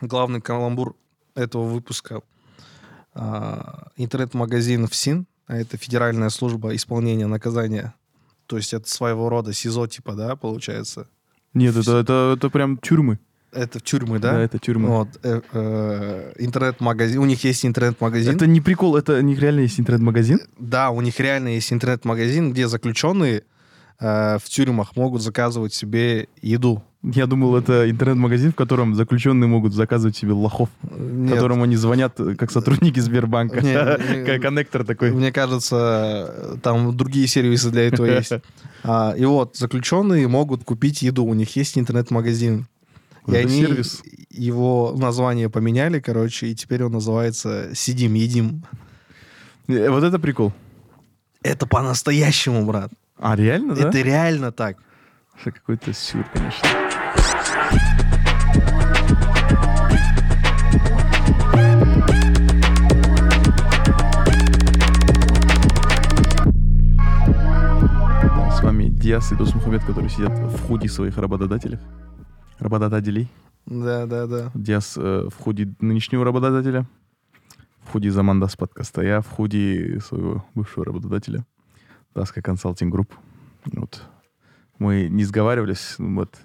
главный каламбур этого выпуска. А, Интернет-магазин ФСИН, а это Федеральная служба исполнения наказания. То есть это своего рода СИЗО типа, да, получается? Нет, это, это, это прям тюрьмы. Это тюрьмы, да? Да, это тюрьмы. Вот, э, э, интернет-магазин. У них есть интернет-магазин. Это не прикол, это у них реально есть интернет-магазин? Да, у них реально есть интернет-магазин, где заключенные э, в тюрьмах могут заказывать себе еду. Я думал, это интернет-магазин, в котором заключенные могут заказывать себе лохов, Нет. которым они звонят э, как сотрудники Сбербанка. Не, Как коннектор такой. Мне кажется, там другие сервисы для этого есть. А, и вот, заключенные могут купить еду, у них есть интернет-магазин. И Это они сервис. его название поменяли, короче, и теперь он называется «Сидим, едим». Э, Вот это прикол. Это по-настоящему, брат. А, реально, да? Это реально так. Это какой-то сюр, конечно. С вами Диас и Досмухамед, которые сидят в худи своих работодателей. Работодателей. Да, да, да. Диас э, в худи нынешнего работодателя, в худи Замандас подкаста, я в худи своего бывшего работодателя, Таска Консалтинг Групп. Вот. Мы не сговаривались, ну вот.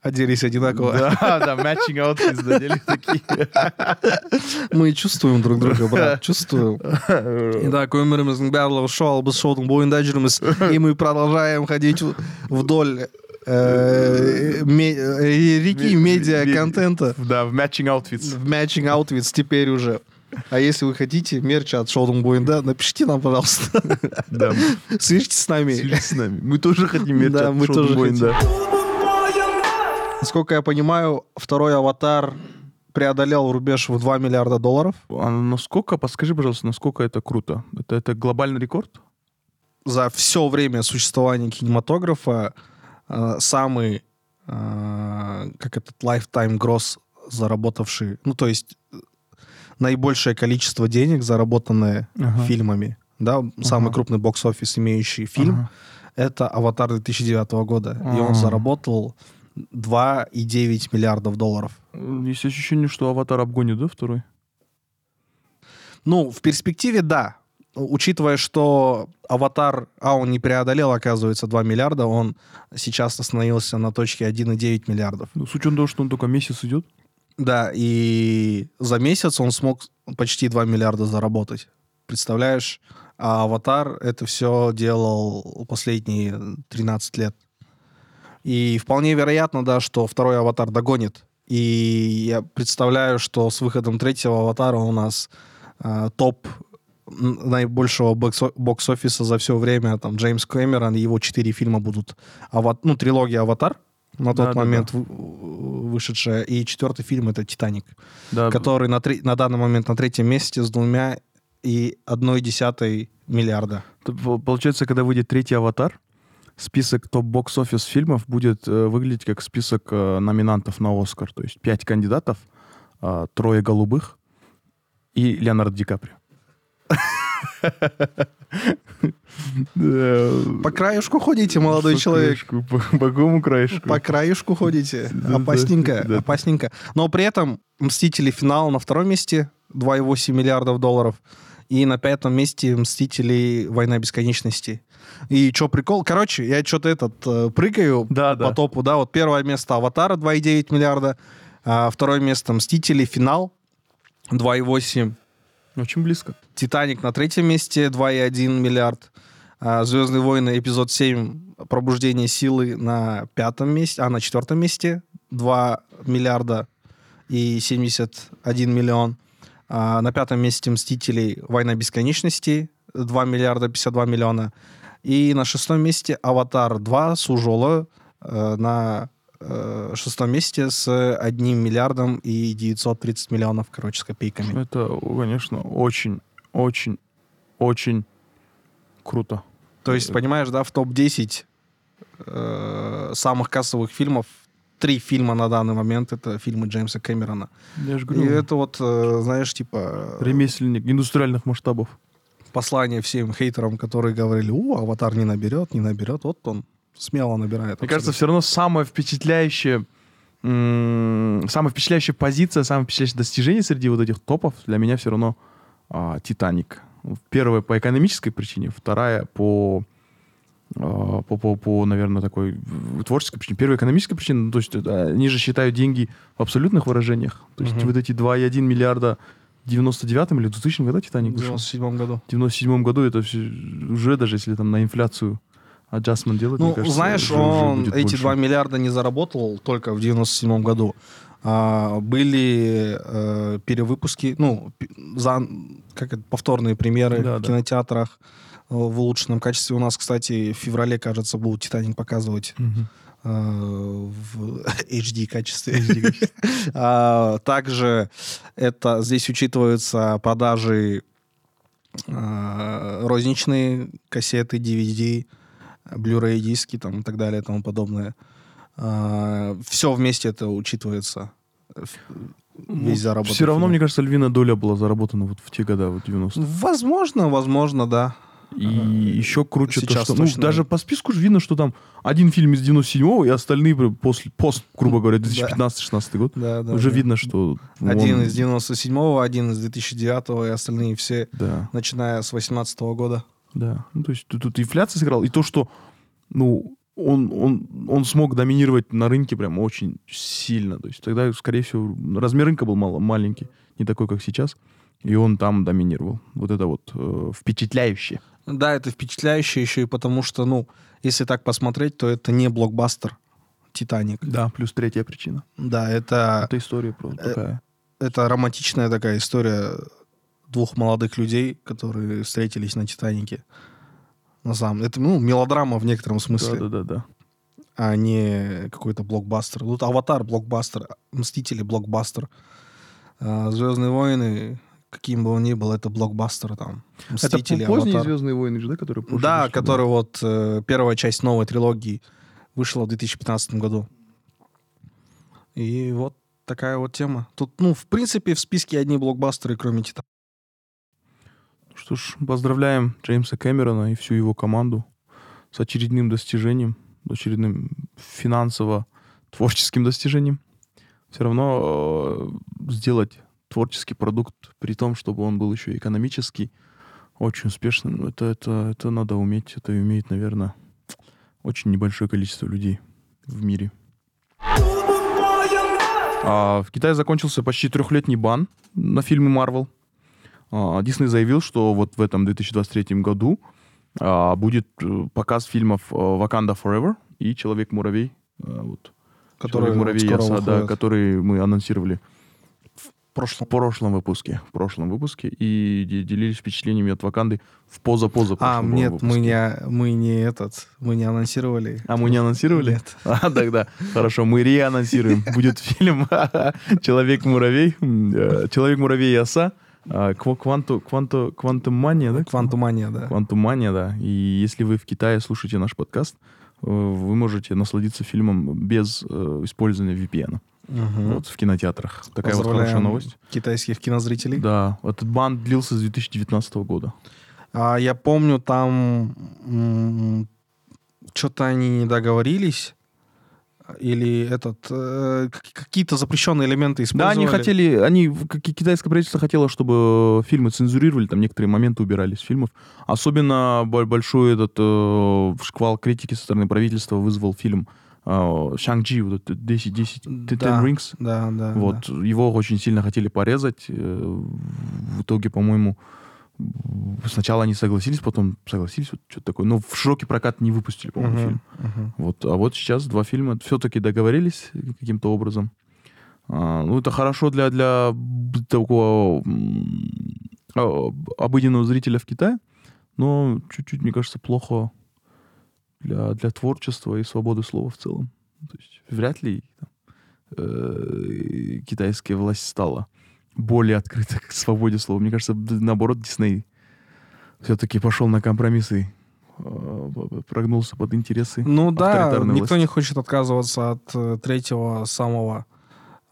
Оделись одинаково. Да, да, matching outfits надели такие. Мы чувствуем друг друга, брат, чувствуем. Итак, өміріміздің барлығы шоу біз шоудың бойында жүрміз и мы продолжаем ходить в- вдоль э, ме- э, реки медиа-контента Да, в matching outfits. в Matching Outfits теперь уже. А если вы хотите мерч от шоудың бойында, напишите нам, пожалуйста. Да, Свяжитесь с нами. свяжитесь с нами. Мы тоже хотим мерч Да, от мы Шоу тоже Boy, хотим. да. Насколько я понимаю, второй аватар преодолел рубеж в 2 миллиарда долларов. А насколько, подскажи, пожалуйста, насколько это круто? Это, это глобальный рекорд? за все время существования кинематографа э, самый, э, как этот lifetime gross заработавший, ну, то есть наибольшее количество денег, заработанное Ага. фильмами, да, самый Ага. крупный бокс-офис имеющий фильм, Ага. это «Аватар» 2009 года. И А. он заработал 2,9 миллиардов долларов. Есть ощущение, что аватар обгонит, да, второй? Ну, в перспективе, да. Учитывая, что «Аватар», а он не преодолел, оказывается, 2 миллиарда, он сейчас остановился на точке 1,9 миллиардов. Ну, с учетом того, что он только месяц идет. Да, и за месяц он смог почти 2 миллиарда заработать. Представляешь? А «Аватар» это все делал последние 13 лет. И вполне вероятно, да, что второй «Аватар» догонит. И я представляю, что с выходом третьего «Аватара» у нас а, топ наибольшего бокс- бокс-офиса за все время, там, Джеймс Кэмерон, его четыре фильма будут, ава- ну, трилогия «Аватар», на тот Да-да-да. момент вы- вышедшая, и четвертый фильм — это «Титаник», Да, который на, три- на данный момент на третьем месте с двумя и одной десятой миллиарда. Получается, когда выйдет третий аватар, список топ-бокс-офис фильмов будет э, выглядеть как список э, номинантов на Оскар. То есть пять кандидатов, а, трое голубых и Леонардо Ди Каприо. По краюшку ходите, молодой человек. краешку, По какому краешку? По краюшку ходите. Опасненько, опасненько. Но при этом «Мстители. Финал» на втором месте, 2,8 миллиардов долларов. И на пятом месте «Мстители. Война бесконечности». И что прикол? Короче, я что-то этот э, прыгаю Да, по да. топу, да, вот первое место «Аватара» 2,9 миллиарда, а второе место «Мстители. Финал» 2,8 Очень близко. Титаник на третьем месте 2,1 миллиард. А, Звездные войны эпизод 7 Пробуждение силы на пятом месте, а на четвертом месте 2 миллиарда и 71 миллион. А, на пятом месте Мстителей Война бесконечности 2 миллиарда 52 миллиона. И на шестом месте Аватар 2 Сужола э, на шестом месте с 1 миллиардом и 930 миллионов, короче, с копейками. Это, конечно, очень, очень, очень круто. То есть, понимаешь, да, в топ-10 э, самых кассовых фильмов три фильма на данный момент это фильмы Джеймса Кэмерона. Я же И говорю, это вот, э, знаешь, типа ремесленник индустриальных масштабов. послание всем хейтерам, которые говорили, о, аватар не наберет, не наберет. Вот он смело набирает. Мне кажется, все равно самое впечатляющее самая впечатляющая позиция, самое впечатляющее достижение среди вот этих топов для меня все равно а, «Титаник». Первая по экономической причине, вторая по а, по, по, по, наверное, такой в- творческой причине. Первая экономическая причина, ну, то есть это, они же считают деньги в абсолютных выражениях. То есть Мгм. вот эти 2,1 миллиарда в 99-м или 2000 году В «Титаник» вышел? 97 году. В 97 году это все уже, даже если там на инфляцию adjustment делать, Ну, мне кажется, знаешь, он эти больше. 2 миллиарда не заработал только в 97 году. А, были э, перевыпуски, ну, за, как это, повторные премьеры Да, в да. кинотеатрах э, в улучшенном качестве. У нас, кстати, в феврале, кажется, будут «Титаник» показывать э, в HD качестве. А, Также это здесь учитываются продажи э, розничные кассеты, DVD, Blu-ray диски там и так далее и тому подобное. Все вместе это учитывается. э, Весь заработок. Все Ну, равно, мне кажется, львиная доля была заработана вот в те года, вот 90 Возможно, возможно, да. И еще круче то, что... Ну, даже по списку же видно, что там один фильм из 97-го, и остальные после, пост, грубо говоря, 2015-16 год. Да, да, Уже да. видно, что... Один он- из 97-го, один из 2009-го, и остальные все, Да, начиная с 18 года. Да. Ну, то есть тут, тут инфляция сыграла. И то, что, ну, он, он, он смог доминировать на рынке прям очень сильно. То есть тогда, скорее всего, размер рынка был мало, маленький, не такой, как сейчас. И он там доминировал. Вот это вот э, впечатляюще. Да, это впечатляюще еще и потому, что, ну, если так посмотреть, то это не блокбастер «Титаник». Да, плюс третья причина. Да, это, Это история просто э, такая. это романтичная такая история двух молодых людей, которые встретились на «Титанике». На самом это, ну, мелодрама в некотором смысле, Да-да-да. а не какой-то блокбастер. Тут «Аватар» — блокбастер, «Мстители» — блокбастер, а, «Звездные войны», каким бы он ни был, это блокбастер там. Это «Мстители», поздние «Аватар». Звездные войны же, да, которые позже Да, вышли, который вот э, первая часть новой трилогии вышла в 2015 году. И вот такая вот тема. Тут, ну, в принципе, в списке одни блокбастеры, кроме Титана. Что ж, поздравляем Джеймса Кэмерона и всю его команду с очередным достижением, очередным финансово-творческим достижением. Все равно э, сделать творческий продукт, при том, чтобы он был еще экономический, очень успешным, ну, это, это, это надо уметь. Это умеет, наверное, очень небольшое количество людей в мире. А, в Китае закончился почти трехлетний бан на фильмы Marvel. А, Дисней заявил, что вот в этом 2023 году а, будет э, показ фильмов э, «Wakanda Forever» и «Человек-муравей». А, Вот. Который «Человек-муравей» скоро «Оса», да, который мы анонсировали В прошлом. в прошлом выпуске. В прошлом выпуске. И де- делились впечатлениями от «Ваканды» в поза-поза А, нет, выпуске. мы не, мы не этот, мы не анонсировали. А мы не анонсировали? Нет. А, тогда хорошо, мы реанонсируем. Будет фильм «Человек-муравей», э, «Человек-муравей и оса», а, «Кванту, кванту, квантумания», да? Квантумания, да. Квантумания, да. И если вы в Китае слушаете наш подкаст, э, вы можете насладиться фильмом без э, использования VPN. Мгм. Вот в кинотеатрах. Такая вот хорошая новость. Китайских кинозрителей. Да, этот бан длился с 2019 года. А, я помню, там что-то они не договорились. Или этот э, как- какие-то запрещенные элементы Да, использовали. они хотели, они, в- ки- китайское правительство хотело, чтобы фильмы цензурировали, там некоторые моменты убирали из фильмов. Особенно бо- большой этот э, шквал критики со стороны правительства вызвал фильм э, Шанг-Чи, вот этот 10, 10, Ten Да, Rings. Да, да. Вот, его очень сильно хотели порезать. э, В итоге, по-моему, сначала они согласились, потом согласились, вот что-то такое. Но в широкий прокат не выпустили, по-моему, Мгм, фильм. мгм. Вот, а вот сейчас два фильма все-таки договорились каким-то образом. А, ну, это хорошо для, для такого а, обыденного зрителя в Китае, но чуть-чуть, мне кажется, плохо для, для творчества и свободы слова в целом. То есть вряд ли там, э, китайская власть стала более открыта к свободе слова. Мне кажется, наоборот, Дисней все-таки пошел на компромиссы, э, прогнулся под интересы Ну да, никто власти. не хочет отказываться от э, третьего самого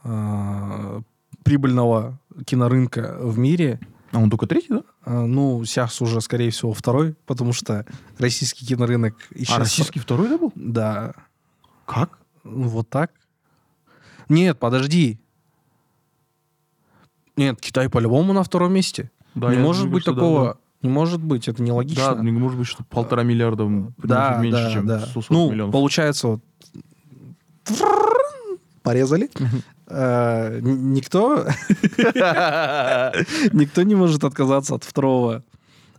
э, прибыльного кинорынка в мире. А он только третий, да? Э, ну, сейчас уже, скорее всего, второй, потому что российский кинорынок еще... А российский второй да был? Да, Как? ну, вот так. Нет, подожди. Нет, Китай по-любому на втором месте. Да, не может думаю, быть да, такого. Не может быть, это нелогично. Да, не может быть, что полтора миллиарда м, да, меньше, да, чем да. 140 Ну, миллионов. получается, вот порезали. Э, Никто, никто не может отказаться от второго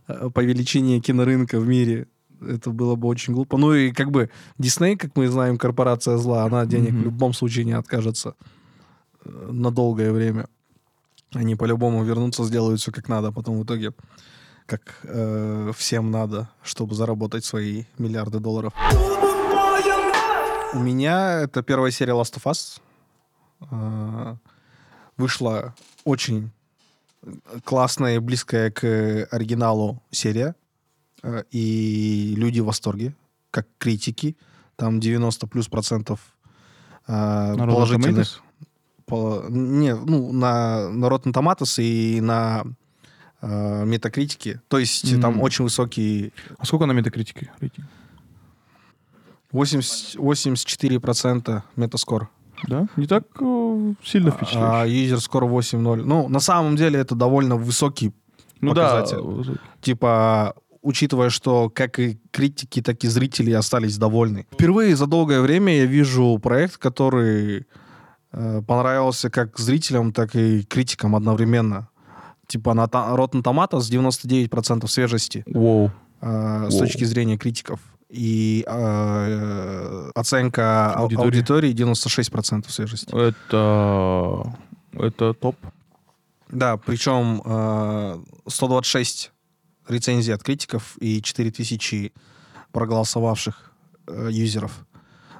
э, по величине кинорынка в мире. Это было бы очень глупо. Ну и как бы Дисней, как мы знаем, корпорация зла, она денег в любом случае не откажется э, на долгое время. Они по-любому вернутся, сделают все как надо, а потом в итоге как э, всем надо, чтобы заработать свои миллиарды долларов. У меня это первая серия Last of Us. Э, Вышла очень классная и близкая к оригиналу серия. Э, И люди в восторге, как критики. Там 90 плюс процентов э, положительных. По- не, ну, на, на Rotten Tomatoes и на э, метакритике. То есть там Мгм. очень высокий А сколько на метакритике рейтинг? 80, 84% метаскор. Да? Не так э, сильно А впечатляет. юзер скоро 8.0. Ну, на самом деле это довольно высокий ну да, показатель. высокий. Типа, учитывая, что как и критики, так и зрители остались довольны. Впервые за долгое время я вижу проект, который э, понравился как зрителям, так и критикам одновременно. Типа на Rotten Tomatoes 99% свежести Воу. э, с Воу. точки зрения критиков. И э, оценка ау- Аудитории. аудитории 96% свежести. Это... Это топ. Да, причем э, 126 рецензий от критиков и 4000 проголосовавших э, юзеров.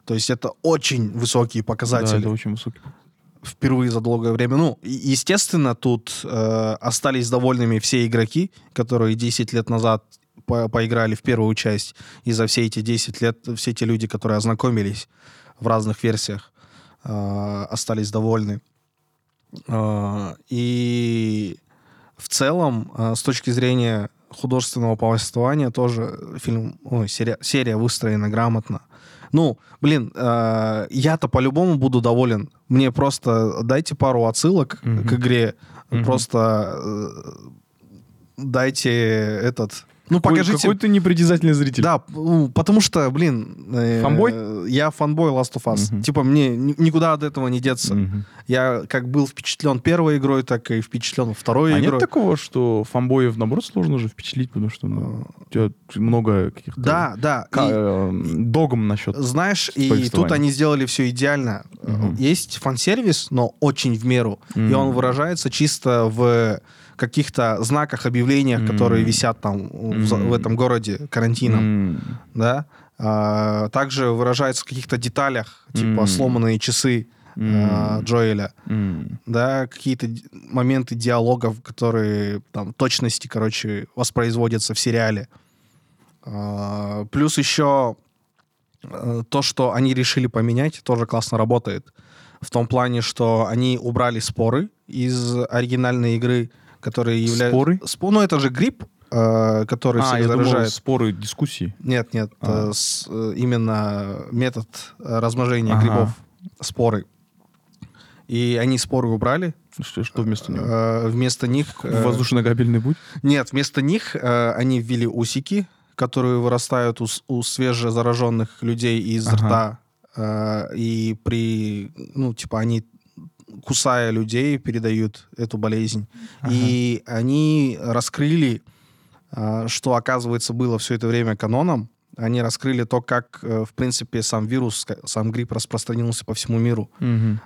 То есть это очень высокие Да, показатели это очень высокий. впервые за долгое время. Ну, естественно, тут э, остались довольными все игроки, которые 10 лет назад по- поиграли в первую часть, и за все эти 10 лет все те люди, которые ознакомились в разных версиях, э, остались довольны. Э, и в целом, э, с точки зрения художественного повествования, тоже фильм, ой, серия, серия выстроена грамотно. Ну, блин, э, я-то по-любому буду доволен. Мне просто дайте пару отсылок Мгм. к игре. Мгм. Просто э, дайте этот... Ну, Какой- покажите... Какой ты непритязательный зритель. Да, потому что, блин... э, Фанбой? Я фанбой Last of Us. Мгм. Типа мне ни- никуда от этого не деться. Мгм. Я как был впечатлен первой игрой, так и впечатлен второй А нет игрой. такого, что фанбоев, наоборот, сложно же впечатлить, потому что ну, у тебя много каких-то Да, да. и- э, догм насчет. Знаешь, и тут они сделали все идеально. Мгм. Есть фан-сервис, но очень в меру. И Мгм. он выражается чисто в каких-то знаках, объявлениях, которые Мгм. висят там в, за- в Мгм. этом городе карантином. М, Да? А, также выражается в каких-то деталях, типа Мгм. сломанные часы м, а, Джоэля. м. Да, какие-то моменты диалогов, которые там точности, короче, воспроизводятся в сериале. А, Плюс еще э, то, что они решили поменять, тоже классно работает. В том плане, что они убрали споры из оригинальной игры, которые являются... Споры? Спо- Ну, это же грипп, э, который А, всех я думал, заражает. споры, дискуссии. Нет, нет, А. э, с- э, именно метод размножения Ага. грибов, споры. И они споры убрали. Что, что вместо? Э, Вместо них... Воздушно-кабельный путь? Нет, вместо них они ввели усики, которые вырастают у, у свежезараженных людей из Ага. рта. И при... Ну, типа, они, кусая людей, передают эту болезнь. И они раскрыли, э, что, оказывается, было все это время каноном. Они раскрыли то, как, э, в принципе, сам вирус, сам грипп распространился по всему миру.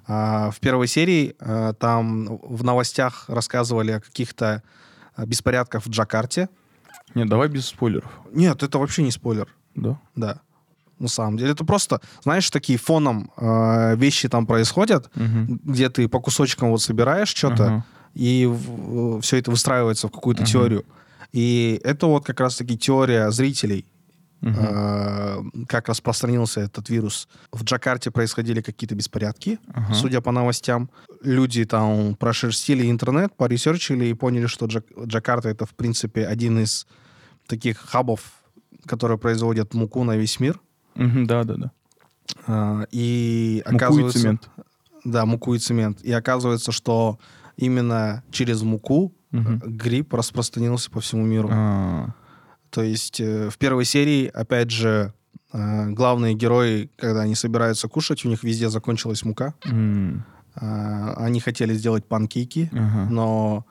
А, В первой серии э, там в новостях рассказывали о каких-то беспорядках в Джакарте. Нет, давай без спойлеров. Нет, это вообще не спойлер, Да? да. На самом деле, это просто, знаешь, такие фоном э, вещи там происходят, Мгм. где ты по кусочкам вот собираешь что-то, Ага. и все это выстраивается в какую-то Мгм. теорию. И это вот как раз-таки теория зрителей, Мгм. э, как распространился этот вирус. В Джакарте происходили какие-то беспорядки, Ага. судя по новостям. Люди там прошерстили интернет, поресерчили и поняли, что Джак- Джакарта это, в принципе, один из таких хабов, которые производят муку на весь мир. Мгм, Да, да, да. А, И Муку и оказывается... цемент. Да, муку и цемент. И оказывается, что именно через муку Мгм. э, грипп распространился по всему миру. А, То есть э, в первой серии, опять же, э, главные герои, когда они собираются кушать, у них везде закончилась мука. А, Они хотели сделать панкейки, ага. но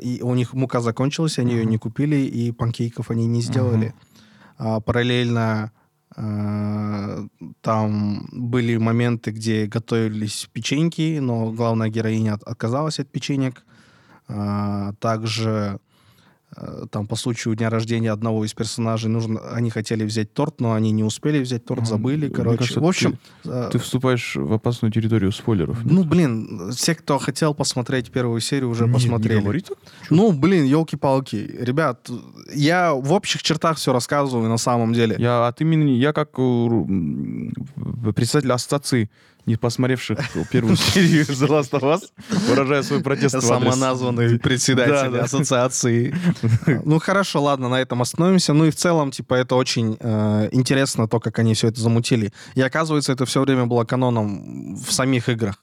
и у них мука закончилась, они ее не купили, и панкейков они не сделали. А параллельно э, там были моменты, где готовились печеньки, но главная героиня от- отказалась от печенек. А, также там по случаю дня рождения одного из персонажей нужно, они хотели взять торт, но они не успели взять торт, забыли, Мне короче. кажется, в общем, э, Ты вступаешь в опасную территорию спойлеров. ну блин, все, кто хотел посмотреть первую серию, уже Не- не посмотрели. говори так. Ну, блин, елки-палки. Ребят, я в общих чертах все рассказываю на самом деле. Я от имени, я как э, председатель ассоциации не посмотревших первую серию The Last of Us, выражаю свой протест. Самоназванный председатель Да, да. ассоциации. Ну хорошо, ладно, на этом остановимся. Ну и в целом, типа, это очень э, интересно, то, как они все это замутили. И оказывается, это все время было каноном в самих играх.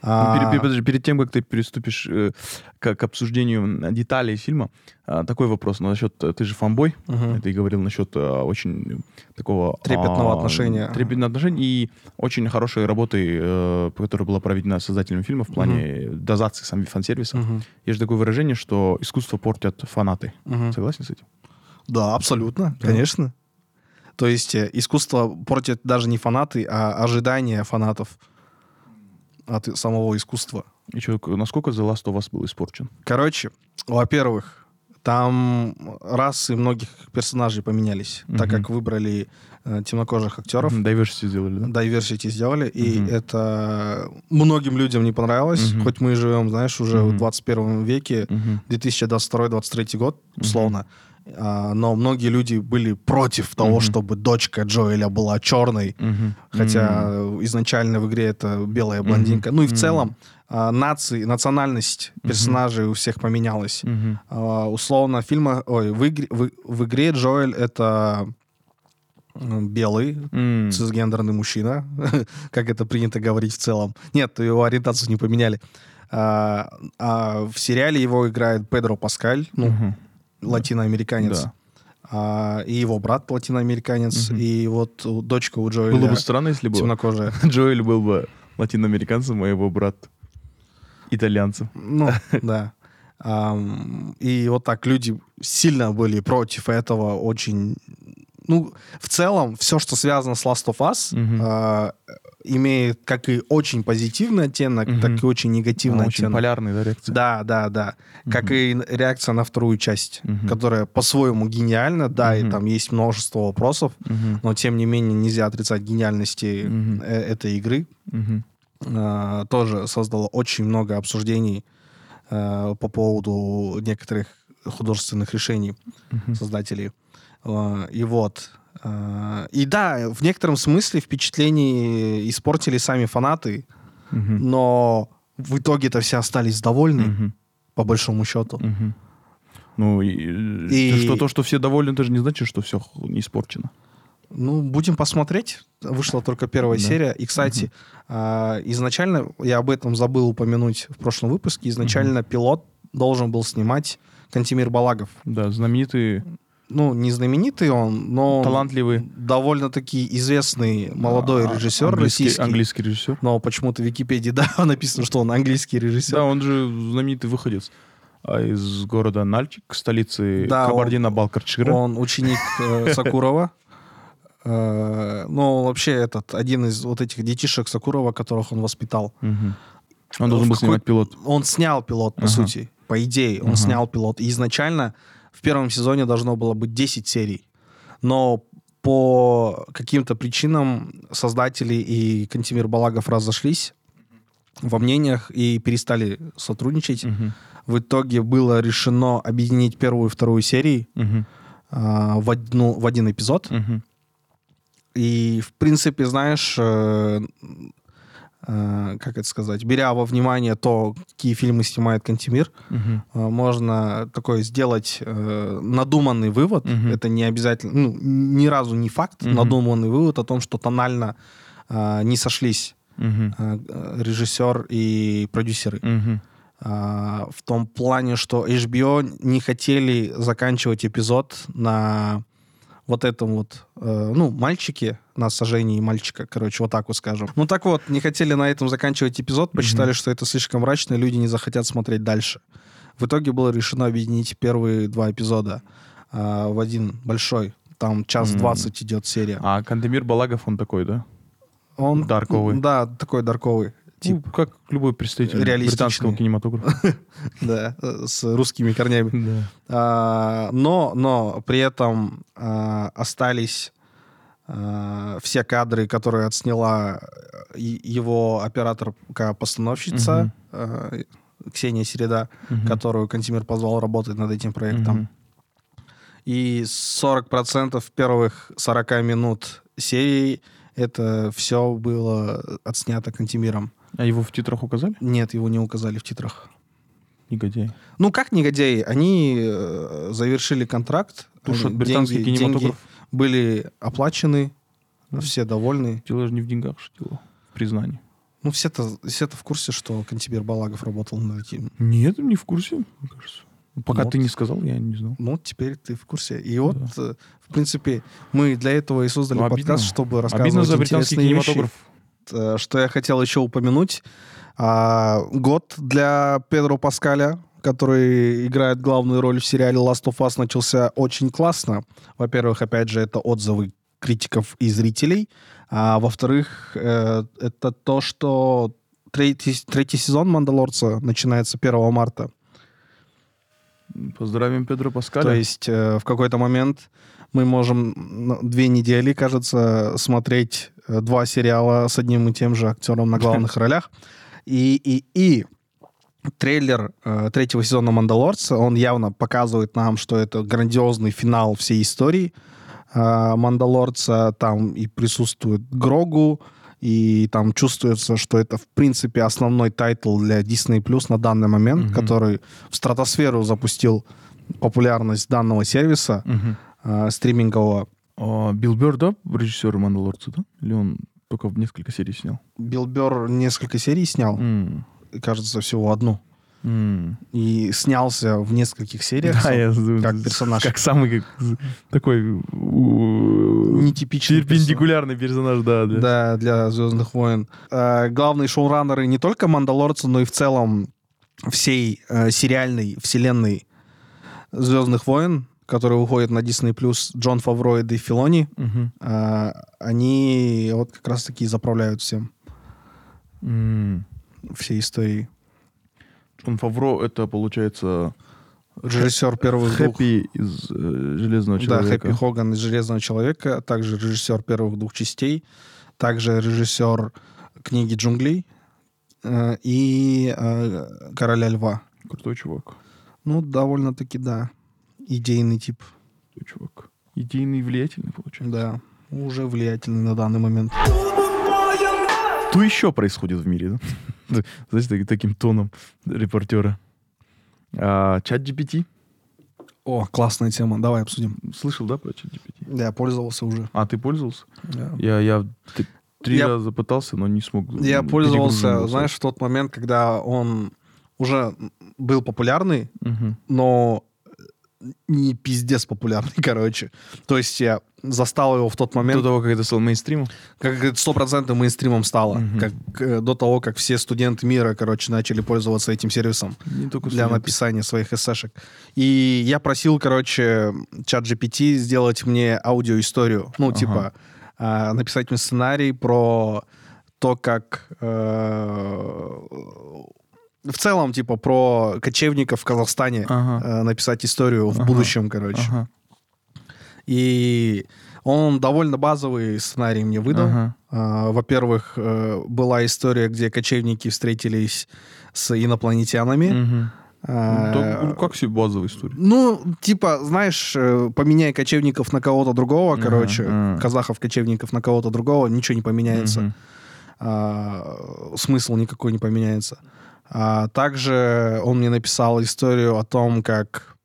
Ну, А, пере- пере- подожди, перед тем, как ты переступишь э, к, к обсуждению деталей фильма, а, такой вопрос ну, насчет, э, ты же фанбой, мгм. ты говорил насчет а, очень такого... Трепетного а, отношения. Трепетного отношения и очень хорошей работы, э, которая была проведена создателями фильма в плане дозации самих фан-сервисов. Мгм. Есть же такое выражение, что искусство портят фанаты. Мгм. Согласен с этим? Да, абсолютно, Да. конечно. То есть э, искусство портит даже не фанаты, а ожидания фанатов от и- самого искусства. И к- насколько The Last of Us был испорчен? Короче, во-первых, там расы многих персонажей поменялись, так Мгм. как выбрали э, темнокожих актеров. Diversity сделали, да? Diversity сделали, и Мгм. это многим людям не понравилось, Мгм. хоть мы и живем, знаешь, уже Мгм. в 21 веке, Мгм. 2022-2023 год, условно. А, но многие люди были против того, Мгм. чтобы дочка Джоэля была черной, Мгм. хотя М. изначально в игре это белая блондинка. Ну и в Мгм. целом а, нации, национальность персонажей у всех поменялась. Мгм. А, условно, фильма, ой, в игре, в, в игре Джоэль это белый М. цисгендерный мужчина, как это принято говорить в целом. Нет, его ориентацию не поменяли. А, а в сериале его играет Педро Паскаль, ну, Мгм. Латиноамериканец. Да. А, и его брат латиноамериканец, Мгм. и вот у- дочка у Джоэля Было бы странно, если бы темнокожая. Джоэль был бы латиноамериканцем, а его брат итальянцем. Ну, да. Ам, и вот так люди сильно были против этого, очень... Ну, в целом, все, что связано с Last of Us, а, имеет как и очень позитивный оттенок, Мгм. так и очень негативный А, очень оттенок. полярный, да, реакция? Да, да, да. Как Мгм. и реакция на вторую часть, Мгм. которая по-своему гениальна, да, и Мгм. там есть множество вопросов, Мгм. но тем не менее нельзя отрицать гениальности э, этой игры. Мгм. А, тоже создало очень много обсуждений а, по поводу некоторых художественных решений Мгм. создателей. А, И вот. А, И да, в некотором смысле впечатление испортили сами фанаты, Мгм. но в итоге-то все остались довольны, Мгм. по большому счету. Мгм. Ну, и, И- то, что, то, что все довольны, это же не значит, что все не испорчено. Ну, будем посмотреть. Вышла только первая Да. серия. И, кстати, а, изначально, я об этом забыл упомянуть в прошлом выпуске, изначально пилот должен был снимать Кантимир Балагов. Да, знаменитый, Ну, не знаменитый он, но он талантливый довольно-таки известный молодой а, режиссер английский, российский. английский режиссер. Но почему-то в Википедии, да, написано, что он английский режиссер. Да, он же знаменитый выходец а, из города Нальчик, столицы Да, он- Кабардино-Балкарчира. Он ученик э, Сакурова. Э, Ну, вообще, этот один из вот этих детишек Сакурова, которых он воспитал. Он должен был какой- снимать пилот. Он снял пилот, по Ага. сути. По идее, он Ага. снял пилот. И изначально в первом сезоне должно было быть 10 серий. Но по каким-то причинам создатели и Кантимир Балагов разошлись во мнениях и перестали сотрудничать. Мгм. В итоге было решено объединить первую и вторую серии Мгм. а, в, одну, в один эпизод. Мгм. И, в принципе, знаешь, э, как это сказать, беря во внимание то, какие фильмы снимает Кантимир, Мгм. э, можно такой сделать э, надуманный вывод. Мгм. Это не обязательно, ну, ни разу не факт, Мгм. надуманный вывод о том, что тонально э, не сошлись Мгм. э, э, режиссер и продюсеры. Мгм. А, в том плане, что HBO не хотели заканчивать эпизод на вот этом вот, э, ну, мальчике, на сожжении мальчика, короче, вот так вот скажем. Ну так вот, не хотели на этом заканчивать эпизод, посчитали, что это слишком мрачно, и люди не захотят смотреть дальше. В итоге было решено объединить первые два эпизода а, в один большой. Там час двадцать идет серия. А Кантемир Балагов, он такой, да? Он дарковый. Да, такой дарковый. Ну, как любой представитель британского кинематографа. Да, с русскими корнями. Да. А, но, но при этом а, остались а, все кадры, которые отсняла э, его операторка-постановщица Ксения Середа, которую Кантимир позвал работать над этим проектом. И 40% первых 40 минут серии это все было отснято Кантимиром. А его в титрах указали? Нет, его не указали в титрах. Негодяй. Ну, как негодяи? Они э, завершили контракт. Тушат британский деньги- деньги кинематограф. были оплачены, Мгм. все довольны. Дело же не в деньгах, что дело. В признании. Ну, все-то все в курсе, что Кантибер Балагов работал над этим. Нет, не в курсе, мне кажется. Пока Вот. ты не сказал, я не знал. Ну, теперь ты в курсе. И вот, Да. э, в принципе, мы для этого и создали Ну, обидно. подкаст, чтобы рассказывать Обидно за британский интересные вещи. кинематограф. Э, Что я хотел еще упомянуть. А, год для Педро Паскаля, который играет главную роль в сериале Last of Us, начался очень классно. Во-первых, опять же, это отзывы критиков и зрителей. А во-вторых, э, это то, что третий, третий сезон «Мандалорца» начинается 1 марта. Поздравим Педро Паскаля. То есть э, в какой-то момент мы можем две недели, кажется, смотреть э, два сериала с одним и тем же актером на главных ролях. И, и, и трейлер э, третьего сезона «Мандалорца», он явно показывает нам, что это грандиозный финал всей истории э, «Мандалорца». Там и присутствует Грогу, и там чувствуется, что это, в принципе, основной title для Disney Plus на данный момент, Мгм. который в стратосферу запустил популярность данного сервиса Мгм. Э, стримингового. А, Билл Бёрр, да, режиссер Мандалорца, да? Или он только в несколько серий снял? Билл Бёрр несколько серий снял, М. кажется, всего одну. М. И снялся в нескольких сериях. Да, я как персонаж. Как самый как, такой Нетипичный перпендикулярный персонаж, да. персонаж. да. Да, для Звездных войн. Э, главные шоураннеры не только Мандалорца, но и в целом всей э, сериальной вселенной Звездных войн, которые выходят на Disney Plus, Джон Фавро и Филони, Мгм. э, они вот как раз таки заправляют всем, М. всей историей. Джон Фавро, это, получается, Режиссер первых двух Хэппи из э, «Железного Да, человека». Хэппи Хоган из «Железного человека», а также режиссер первых двух частей, также режиссер книги «Джунглей» э, и э, «Короля льва». Крутой чувак. Ну, довольно-таки, да, идейный тип, Крутой чувак. Идейный и влиятельный, получается. да, уже влиятельный на данный момент. Что еще происходит в мире, да? Знаете, так- таким тоном репортера. А, чат GPT. О, классная тема, давай обсудим. Слышал, да, про чат GPT? Я пользовался уже. А, ты пользовался? Да. Я, я три Я- раза пытался, но не смог. Я пользовался, знаешь, в тот момент, когда он уже был популярный. Мгм. но не пиздец популярный, короче. То есть я застал его в тот момент, До того, как это стало мейнстримом. как это сто процентов мейнстримом стало, Мгм. как э, до того, как все студенты мира, короче, начали пользоваться этим сервисом Не только для студенты. написания своих эсэшек. И я просил, короче, чат GPT сделать мне аудиоисторию, ну, Ага. типа а, написать мне сценарий про то, как э, в целом, типа, про кочевников в Казахстане Ага. э, написать историю в Ага. будущем, короче. Ага. И он довольно базовый сценарий мне выдал. Ага. А, Во-первых, э, была история, где кочевники встретились с инопланетянами. Мгм. А, Ну, ну, как себе базовая история? Ну, типа, знаешь, э, поменяй кочевников на кого-то другого, Ага, короче, ага. казахов-кочевников на кого-то другого, ничего не поменяется. Мгм. А, смысл никакой не поменяется. А также он мне написал историю о том, как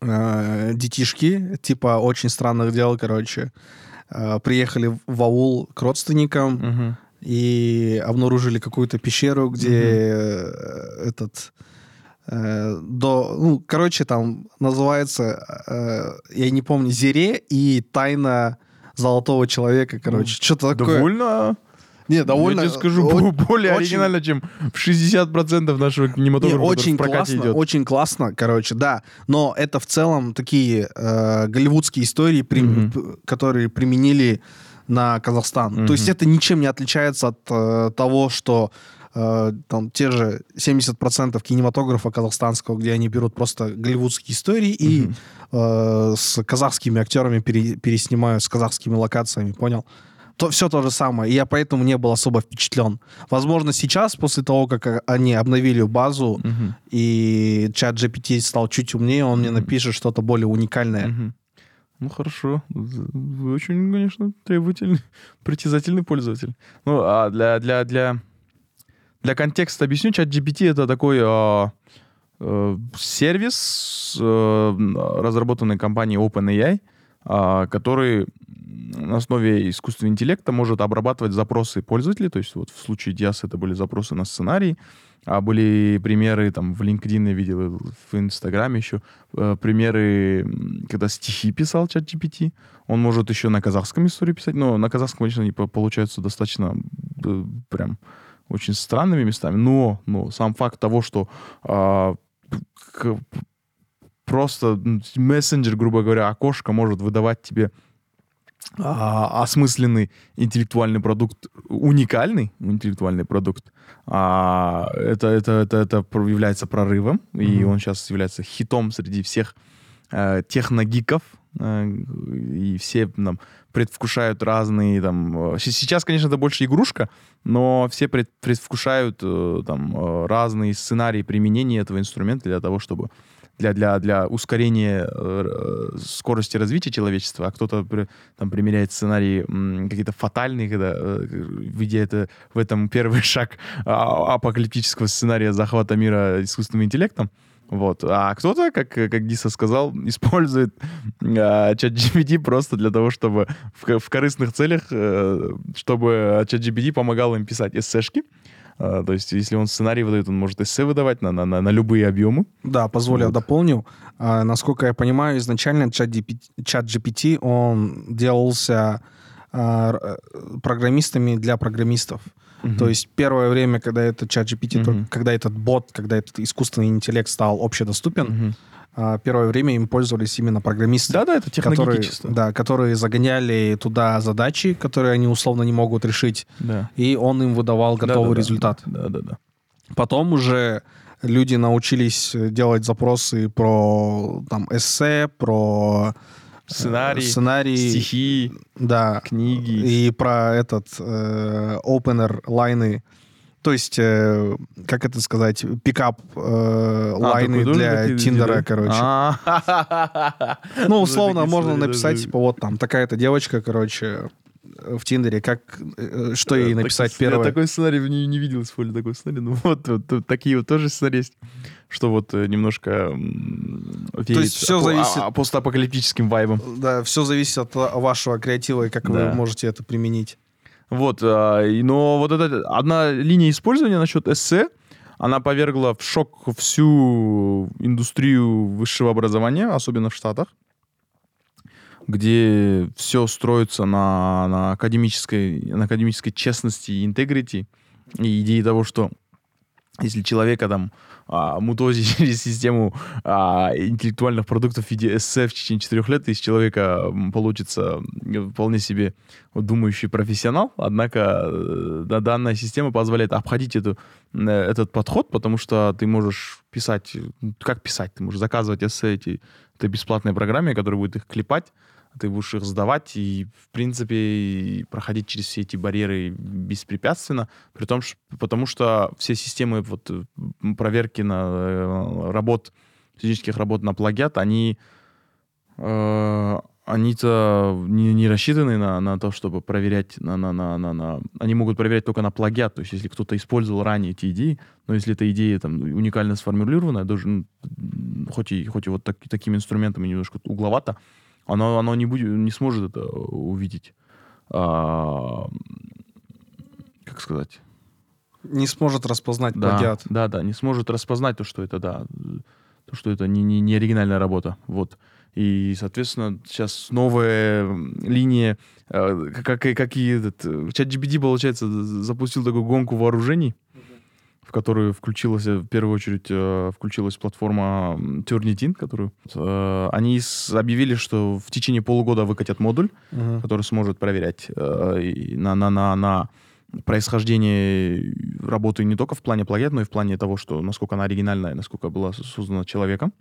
э, детишки, типа очень странных дел, короче, э, приехали в аул к родственникам, Мгм. и обнаружили какую-то пещеру, где э, этот э, до, ну, короче, там называется, э, я не помню, Зире и тайна золотого человека, короче, что-то такое. Довольно... Не, довольно. Я тебе скажу, о- более очень- оригинально, чем в 60% нашего Не, кинематографа, который очень в классно, идет. очень классно, короче, да. Но это в целом такие э, голливудские истории, при- п- которые применили на Казахстан. То есть это ничем не отличается от э, того, что э, там те же 70% кинематографа казахстанского, где они берут просто голливудские истории и Мгм. э, с казахскими актерами пере- переснимают, с казахскими локациями, понял? То, все то же самое. И я поэтому не был особо впечатлен. Возможно, сейчас, после того, как э, они обновили базу, Мгм. и чат GPT стал чуть умнее, он мне напишет что-то более уникальное. Мгм. Ну хорошо, вы очень, конечно, требовательный, притязательный пользователь. Ну а для для для для контекста объясню, чат GPT это такой а, э, сервис, э, разработанный компанией OpenAI, а, который на основе искусственного интеллекта может обрабатывать запросы пользователей. То есть вот в случае Диас это были запросы на сценарий, а были примеры там в LinkedIn я видел, в Инстаграме еще э, примеры, когда стихи писал чат GPT. Он может еще на казахском истории писать, но на казахском, конечно, они по- получаются достаточно э, прям очень странными местами. Но, но сам факт того, что а, к- просто мессенджер, грубо говоря, окошко может выдавать тебе а, осмысленный интеллектуальный продукт, уникальный интеллектуальный продукт, а, это, это, это, это является прорывом, и Мгм. он сейчас является хитом среди всех э, техногиков, э, и все там предвкушают разные там... э, се- Сейчас, конечно, это больше игрушка, но все пред- предвкушают э, там э, разные сценарии применения этого инструмента для того, чтобы для, для, для ускорения э, э, скорости развития человечества, а кто-то там примеряет сценарии какие-то фатальные, когда э, видя это в этом первый шаг а, апокалиптического сценария захвата мира искусственным интеллектом. Вот. А кто-то, как, как Диса сказал, использует а, чат GPT просто для того, чтобы в, в корыстных целях, э, чтобы GPT помогал им писать эссешки. А, то есть, если он сценарий выдает, он может эссе выдавать на, на, на, на любые объемы. Да, позволь, я Вот. дополню. А, насколько я понимаю, изначально чат GPT, чат GPT он делался а, э, программистами для программистов. То есть первое время, когда этот чат GPT, только- когда этот бот, когда этот искусственный интеллект стал общедоступен, а, первое время им пользовались именно программисты. Да-да, это которые, да, которые загоняли туда задачи, которые они условно не могут решить, Да. и он им выдавал готовый Да-да-да. результат. Да-да-да. Потом уже люди научились делать запросы про там эссе, про Сценарий, сценарий, стихи, да, книги. и про этот э, opener лайны. То есть, э, как это сказать, пикап э, А, лайны тоже для Тиндера, короче. А. Ну, условно, можно написать, типа, вот там такая-то девочка, короче, в Тиндере, как, э, что ей Так- написать Я первое. такой сценарий не, не видел, использовали такой сценарий. Ну вот, вот, вот такие вот тоже сценарии есть, что вот э, немножко веет есть всё апо- зависит- а- а- постапокалиптическим вайбом. Да, все зависит от а, вашего креатива и как вы Да. можете это применить. Вот, а, но вот эта одна линия использования насчет эссе, она повергла в шок всю индустрию высшего образования, особенно в Штатах, где все строится на, на, академической, на академической честности и интегрити, и идее того, что если человека там а, мутозить через систему а, интеллектуальных продуктов в виде эссе в течение четырех лет, из человека получится м, вполне себе думающий профессионал, однако э, да, данная система позволяет обходить эту, э, этот подход, потому что ты можешь писать, э, как писать, ты можешь заказывать эссе эти, этой бесплатной программе, которая будет их клепать, ты будешь их сдавать и, в принципе, и проходить через все эти барьеры беспрепятственно, при том, ш- потому что все системы вот, э, проверки на э, работ, физических работ на плагиат, они, э, они-то не, не рассчитаны на, на то, чтобы проверять на, на, на, на, на... Они могут проверять только на плагиат, то есть если кто-то использовал ранее эти идеи, но если эта идея там уникально сформулированная, даже, ну, хоть и, хоть и вот так- такими инструментами немножко угловато, оно, оно не, будет, не сможет это увидеть. А, как сказать, Не сможет распознать да, плагиат. да, да, не сможет распознать то, что это, да, то, что это не, не, не оригинальная работа. Вот. И, соответственно, сейчас новая м, линия, э, как, и- как и этот... э, ChatGPT, получается, з- запустил такую гонку вооружений, в которую включилась, э, в первую очередь, э, включилась платформа Turnitin, которую... э, Они объявили, что в течение полугода выкатят модуль, Мгм. который сможет проверять э, на, на, на, на происхождение работы не только в плане плагиат, но и в плане того, что насколько она оригинальная, насколько была создана человеком.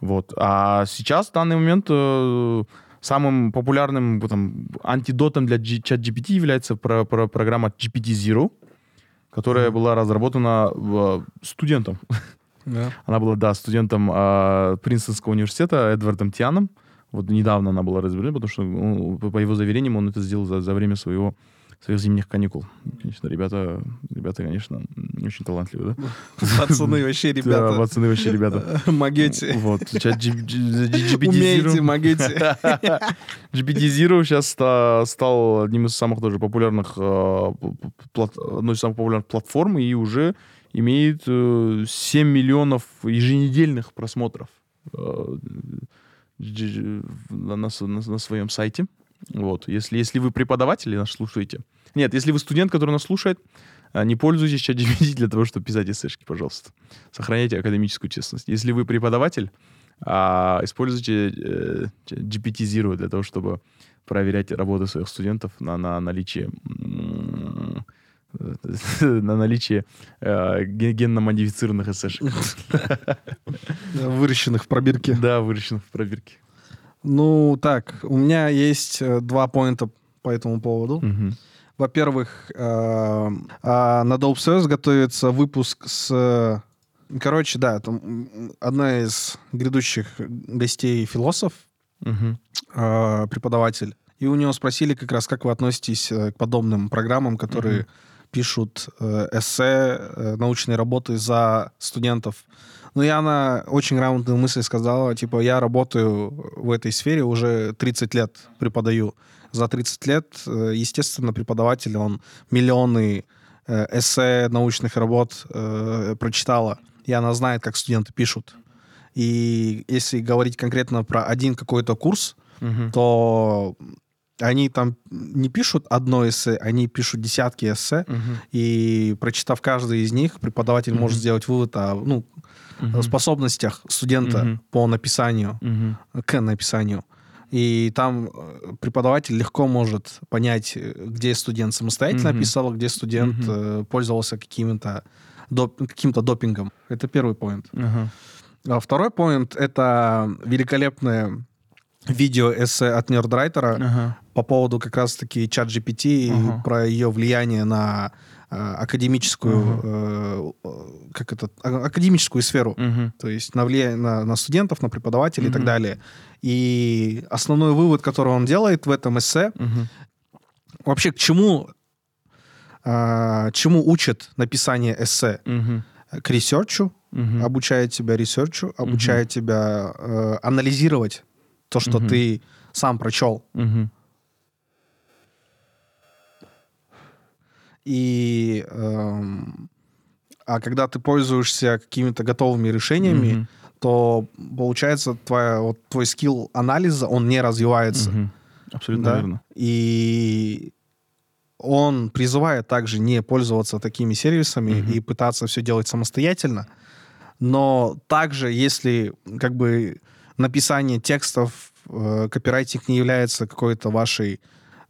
Вот. А сейчас, в данный момент, э, самым популярным там, антидотом для G- ChatGPT является про- про- программа GPT-Zero, которая была разработана э, студентом. Да. Она была, да, студентом э, Принстонского университета Эдвардом Тианом. Вот недавно она была разработана, потому что, ну, по по его заверениям, он это сделал за, за время своего, своих зимних каникул. Конечно, ребята, ребята, конечно, очень талантливые, да? Пацаны вообще, Да, ребята. пацаны вообще ребята. Магете. Вот, GPT Умеете, Zero. магете. GPT Zero сейчас ста- стал одним из самых тоже популярных, э, одной из самых популярных платформ и уже имеет э, 7 миллионов еженедельных просмотров э, на, на- на своем сайте. Вот. Если, если вы преподаватель и нас слушаете. Нет, если вы студент, который нас слушает, э, не пользуйтесь ChatGPT для того, чтобы писать эсэшки, пожалуйста. Сохраняйте академическую честность. Если вы преподаватель, а, используйте э, GPT Zero для того, чтобы проверять работу своих студентов на, на наличие на наличие э, ген- генно-модифицированных эсэшек. Выращенных в пробирке. Да, выращенных в пробирке. Ну, так, у меня есть э, два поинта по этому поводу. Мгм. Во-первых, э, а, на Dope Service готовится выпуск с... э, Короче, да, это м, одна из грядущих гостей философ, э, преподаватель. И у него спросили как раз, как вы относитесь к подобным программам, которые Мгм. пишут эссе, научные работы за студентов. Ну, и она очень грамотную мысль сказала, типа, я работаю в этой сфере уже 30 лет, преподаю. За 30 лет, э, естественно, преподаватель, он миллионы э, эссе, научных работ э, прочитала, и она знает, как студенты пишут. И если говорить конкретно про один какой-то курс, Мгм. то они там не пишут одно эссе, они пишут десятки эссе, Мгм. и прочитав каждый из них, преподаватель может Мгм. сделать вывод о ну, Мгм. способностях студента Мгм. по написанию, Мгм. к написанию. И там э, преподаватель легко может понять, э, где студент самостоятельно Мгм. писал, где студент э, пользовался каким-то доп- каким-то допингом. Это первый поинт. Ага. А второй поинт — это великолепное видео-эссе от нердрайтера Ага. по поводу как раз-таки чат GPT и Ага. про ее влияние на э, академическую, э, э, как это, а- академическую сферу. Мгм. То есть на влияние на, на студентов, на преподавателей и так далее. И основной вывод, который он делает в этом эссе, Мгм. вообще к чему, а, чему учат написание эссе? Мгм. К ресерчу, Мгм. обучает тебя ресерчу, обучает тебя э, анализировать то, что Мгм. ты сам прочел. Мгм. И эм, а когда ты пользуешься какими-то готовыми решениями, Мгм. то получается твоя, вот, твой скилл анализа, он не развивается. Мгм. Абсолютно Да? верно. И он призывает также не пользоваться такими сервисами Мгм. и пытаться все делать самостоятельно. Но также, если как бы написание текстов, э, копирайтинг не является какой-то вашей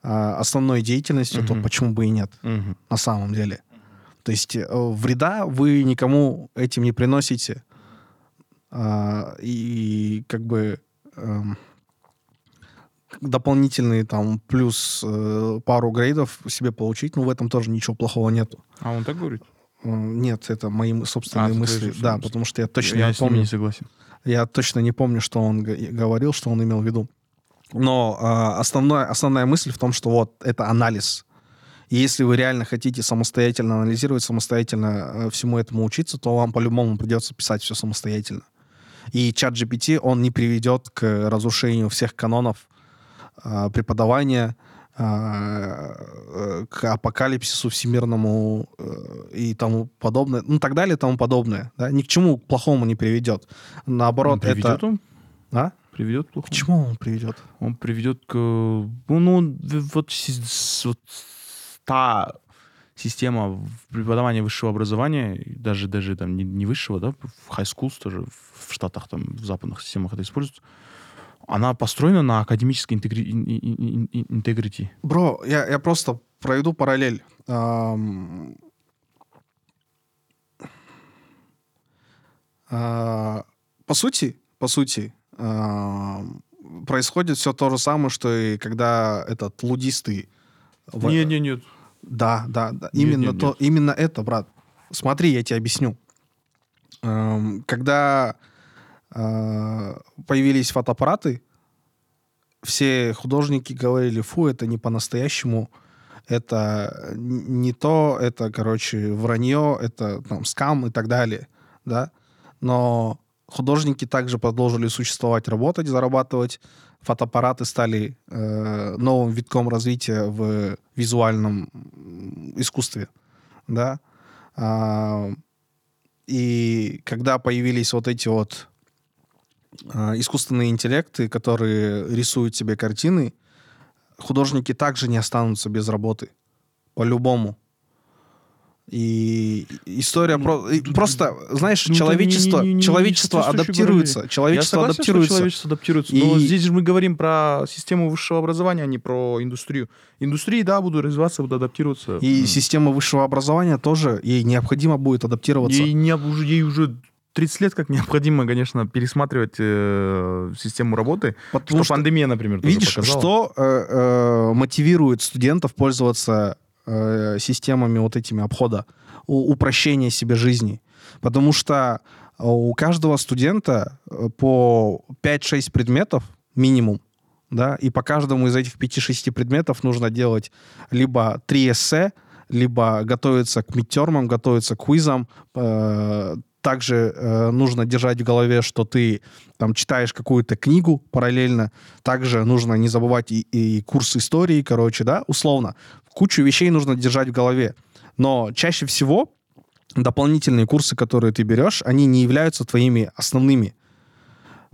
а, основной деятельностью, то Мгм. почему бы и нет Мгм. на самом деле? То есть э, вреда вы никому этим не приносите. А, и как бы эм, дополнительный там плюс э, пару грейдов себе получить, ну в этом тоже ничего плохого нету. А он так говорит? Э, Нет, это мои собственные А, мысли. Да, мысли. потому что я точно Я не помню. не согласен. Я точно не помню, что он говорил, что он имел в виду. Но а, основное, основная мысль в том, что вот это анализ. И если вы реально хотите самостоятельно анализировать, самостоятельно э, всему этому учиться, то вам по-любому придется писать все самостоятельно. И чат GPT, он не приведет к разрушению всех канонов а, преподавания, э, к апокалипсису всемирному э, и тому подобное, ну так далее и тому подобное. Да? Ни к чему плохому не приведет. Наоборот, приведет это... он? А? Приведет к К плохому? чему он приведет? Он приведет к... Ну, ну вот, вот та система преподавания высшего образования, даже, даже там не, не высшего, да, в high schools тоже, в Штатах, там, в западных системах это используется, она построена на академической интегри- ин- ин- ин- интегрити. Бро, я, я просто проведу параллель. Ам, а, По сути, по сути, ам, происходит все то же самое, что и когда этот лудистый... в- Нет, нет, нет. Да, да, да. Нет, Именно, нет, то, нет. именно это, брат. Смотри, я тебе объясню. Эм, Когда э, появились фотоаппараты, все художники говорили, фу, это не по-настоящему, это не то, это, короче, вранье, это там скам и так далее, да. Но художники также продолжили существовать, работать, зарабатывать. Фотоаппараты стали э, новым витком развития в визуальном искусстве, да. А, и когда появились вот эти вот а, искусственные интеллекты, которые рисуют себе картины, художники также не останутся без работы. По-любому. И история Ну, про... и просто, знаешь, ну, человечество, не- не- не- человечество не соответствующие адаптируется. Я Человечество согласен, что адаптируется. человечество адаптируется. Но И- здесь же мы говорим про систему высшего образования, а не про индустрию. Индустрии, да, будут развиваться, будут адаптироваться. И М. система высшего образования тоже, ей необходимо будет адаптироваться. Ей, не, ей уже 30 лет как необходимо, конечно, пересматривать э, систему работы. Потому что, пандемия, например, тоже Видишь, показала. что э, э, мотивирует студентов пользоваться э, системами вот этими обхода, у- упрощения себе жизни? Потому что у каждого студента э, по 5-6 предметов минимум, да, и по каждому из этих 5-6 предметов нужно делать либо 3 эссе, либо готовиться к мидтермам, готовиться к квизам. Э, Также э, нужно держать в голове, что ты там читаешь какую-то книгу параллельно. Также нужно не забывать и, и курс истории, короче, да, условно. Кучу вещей нужно держать в голове. Но чаще всего дополнительные курсы, которые ты берешь, они не являются твоими основными.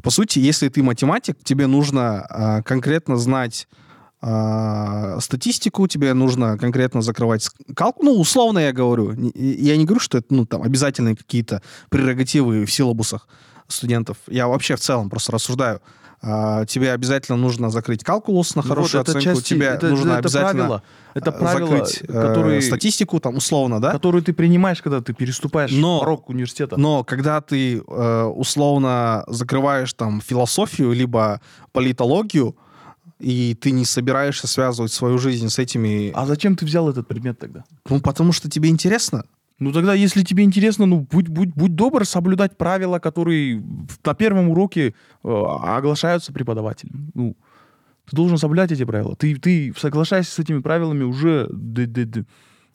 По сути, если ты математик, тебе нужно а, конкретно знать статистику, тебе нужно конкретно закрывать скалку. Ну, условно я говорю. Я не говорю, что это ну, там, обязательные какие-то прерогативы в силабусах студентов. Я вообще в целом просто рассуждаю. А, тебе обязательно нужно закрыть калкулус на Ну хорошую вот оценку. части- тебе это, нужно это обязательно правило, это правило, закрыть э, которые, статистику, там, условно, да? которые ты принимаешь, когда ты переступаешь Но- порог университета. Но когда ты э, условно закрываешь там философию либо политологию, и ты не собираешься связывать свою жизнь с этими... А зачем ты взял этот предмет тогда? Ну, потому что тебе интересно. Ну тогда, если тебе интересно, ну будь, будь, будь добр соблюдать правила, которые на первом уроке э, оглашаются преподавателем. Ну, ты должен соблюдать эти правила. Ты, ты соглашаешься с этими правилами уже д- д- д-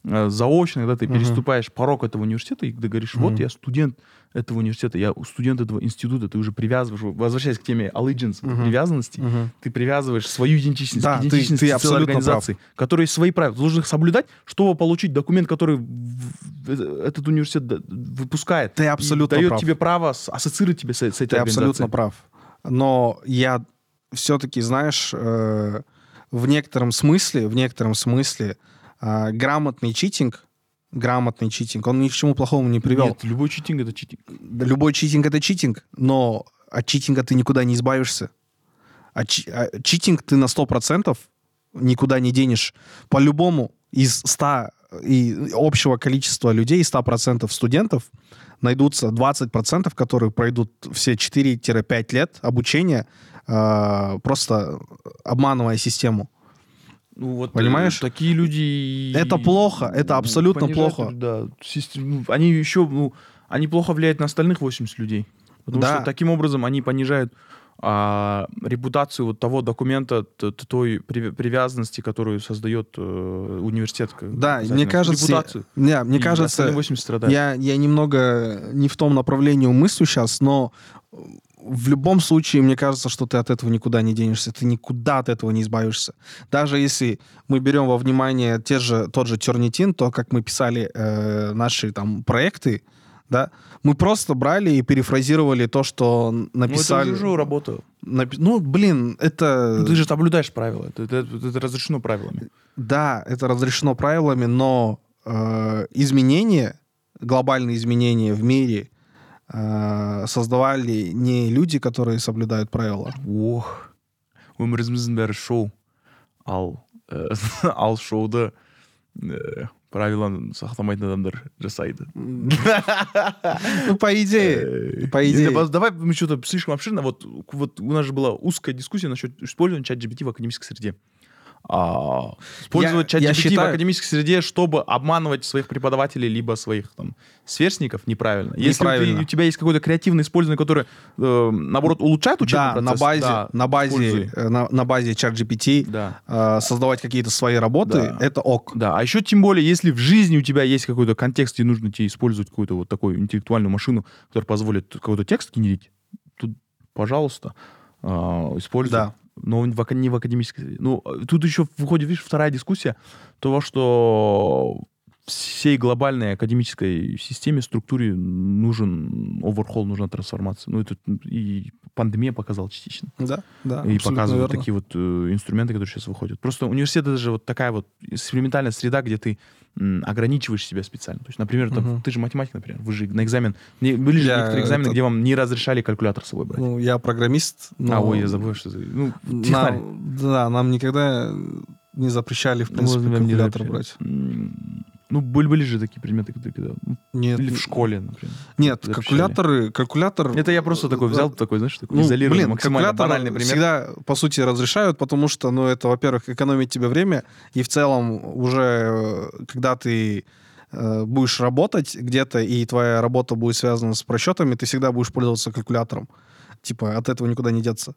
э, заочно, когда ты Мгм. переступаешь порог этого университета, и ты говоришь, вот Мгм. я студент этого университета, я студент этого института, ты уже привязываешь, возвращаясь к теме allegiance, Мгм. привязанности, ты привязываешь свою идентичность Да, к ты- ты целой абсолютно организации, которые свои правила. Ты должен их соблюдать, чтобы получить документ, который в- этот университет выпускает. Ты абсолютно дает прав. тебе право ассоциировать тебя с, с этой Ты абсолютно организацией. прав. Но я все-таки, знаешь, э, в некотором смысле, в некотором смысле э, грамотный читинг, грамотный читинг, он ни к чему плохому не привел. Нет, любой читинг это читинг. Любой читинг это читинг, но от читинга ты никуда не избавишься. А, чи- а читинг ты на 100% никуда не денешь. По-любому из 100 и общего количества людей, 100% студентов, найдутся 20%, которые пройдут все 4-5 лет обучения, э, просто обманывая систему. Ну, вот, Понимаешь? э, такие люди... Это плохо, это ну, абсолютно понижают, плохо. Да, ну, они еще, ну, они плохо влияют на остальных 80 людей. Потому Да. что таким образом они понижают а, репутацию вот того документа, той при- привязанности, которую создает э, университет. Да, мне кажется, Репутацию. не, мне И кажется, остальные 80 страдают. Я, я немного не в том направлении мыслю сейчас, но в любом случае, мне кажется, что ты от этого никуда не денешься, ты никуда от этого не избавишься. Даже если мы берем во внимание те же, тот же Тернитин, то, как мы писали э, наши там проекты, да, мы просто брали и перефразировали то, что написали. Ну, это уже работа. Напи- Ну, блин, это... Ну, Ты же соблюдаешь правила. Это, это- это разрешено правилами. Да, это разрешено правилами, но э, изменения, глобальные изменения в мире создавали не люди, которые соблюдают правила. ох өміріміздің бәрі шоу ал э, ал шоуды э, правиланы сақтамайтын адамдар жасайды Ну, по идее, Э, по идее. давай мы что-то слишком обширно. Вот, вот у нас же была узкая дискуссия насчет использования чат GPT в академической среде. А, использовать чат GPT в академической среде, чтобы обманывать своих преподавателей либо своих там сверстников, неправильно. Если ты- у тебя есть какое-то креативное использование, которое, э, наоборот, улучшает учебный да, процесс, на базе, да, на базе, э, на, на базе ChatGPT Да. э, создавать какие-то свои работы, Да. это ок. Да, а еще тем более, если в жизни у тебя есть какой-то контекст, и нужно тебе использовать какую-то вот такую интеллектуальную машину, которая позволит какой-то текст генерить, тут, пожалуйста, а, используй. Да. Но в не в академической. Ну, э, тут еще выходит, видишь, вторая дискуссия того, что всей глобальной академической системе, структуре нужен оверхол, нужна трансформация. Ну, это и пандемия показала частично Да, да. и показывают верно. такие вот э, инструменты, которые сейчас выходят. Просто университет это же вот такая вот экспериментальная среда, где ты м, ограничиваешь себя специально. То есть, например, там, Мгм. ты же математик, например, вы же на экзамен... не- были же Я некоторые экзамены, это- где вам не разрешали калькулятор с собой брать. Ну, я программист. но А, ой, я забыл, что. Ну, технарь. нам, да, нам никогда не запрещали, в Ну, принципе, не калькулятор брать. Ну, были, были же такие предметы, которые... когда- ну, Нет, Или в школе, например. Нет, запрещали. калькуляторы, калькулятор... Это я просто такой взял, такой, знаешь, такой Ну, изолированный, блин, максимально банальный пример. всегда, по сути, разрешают, потому что, ну, это, во-первых, экономит тебе время, и в целом уже, э, когда ты э, будешь работать где-то, и твоя работа будет связана с просчетами, ты всегда будешь пользоваться калькулятором. Типа, от этого никуда не деться.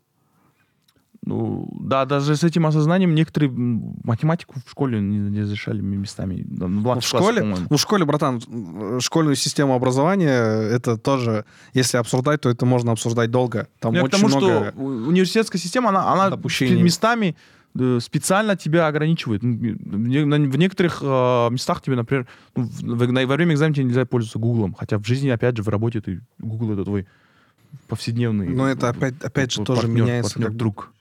Ну, да, даже с этим осознанием некоторые математику в школе не, не разрешали местами. Ну, Ну, в классах, школе, по-моему. ну, в школе, братан, школьную систему образования, это тоже, если обсуждать, то это можно обсуждать долго. Там Ну, я очень к тому, много... что университетская система, она, она местами э, специально тебя ограничивает. Ну, В некоторых э, местах тебе, например, ну, во время экзамена тебе нельзя пользоваться Гуглом. Хотя в жизни, опять же, в работе ты Google это твой повседневный. Но это опять, опять же тоже партнер, меняется. партнер, как друг.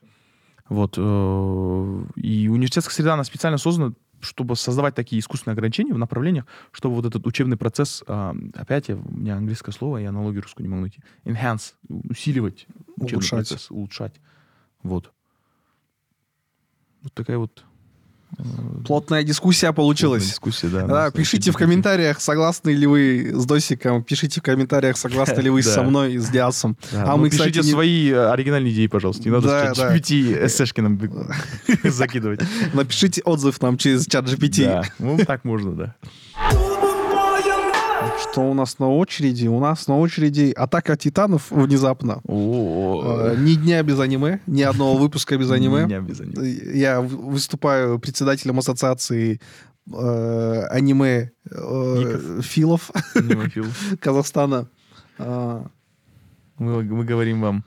Вот. э, И университетская среда, она специально создана, чтобы создавать такие искусственные ограничения в направлениях, чтобы вот этот учебный процесс, а, опять я, у меня английское слово, я аналогию русскую не могу найти, enhance, усиливать учебный Улучшать. процесс, улучшать. Вот. Вот такая вот Плотная дискуссия получилась. дискуссия, да. Да, пишите в комментариях, согласны ли вы с Досиком, пишите в комментариях, согласны ли вы со мной, с Диасом. А ну, мы, пишите свои э, оригинальные идеи, пожалуйста. Не надо да. GPT эсэшки нам закидывать. Напишите отзыв нам через чат GPT. Ну так можно, да. Что у нас на очереди? У нас на очереди Атака Титанов внезапно. Э, Ни дня без аниме, ни одного выпуска без аниме. Без аниме. Я выступаю председателем ассоциации э, аниме э, филов. Казахстана. А, Мы, мы говорим вам,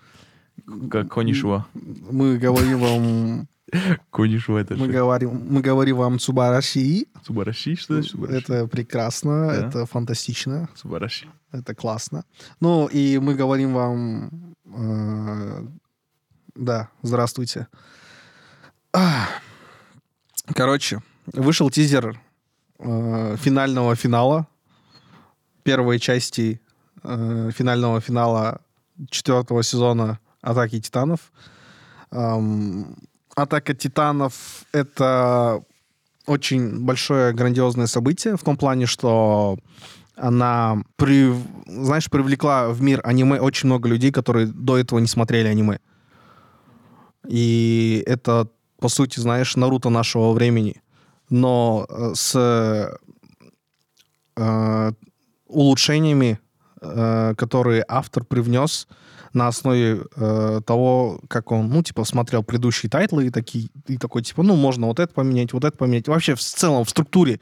как Конишева. Мы говорим вам, Конишева это мы же говорим, мы говорим вам Цубараши. Субараши, что значит Субараши? Это прекрасно, Да. это фантастично, Субараши. это классно. Ну и мы говорим вам, э, да, здравствуйте. Короче, вышел тизер э, финального финала, первой части э, финального финала четвертого сезона Атаки Титанов. Эм, Атака Титанов — это очень большое грандиозное событие в том плане, что она, при, знаешь, привлекла в мир аниме очень много людей, которые до этого не смотрели аниме. И это, по сути, знаешь, Наруто нашего времени. Но э, с э, улучшениями э, которые автор привнес на основе э, того, как он, ну, типа, смотрел предыдущие тайтлы и, такие, и такой, типа, ну, можно вот это поменять, вот это поменять. Вообще, в целом, в структуре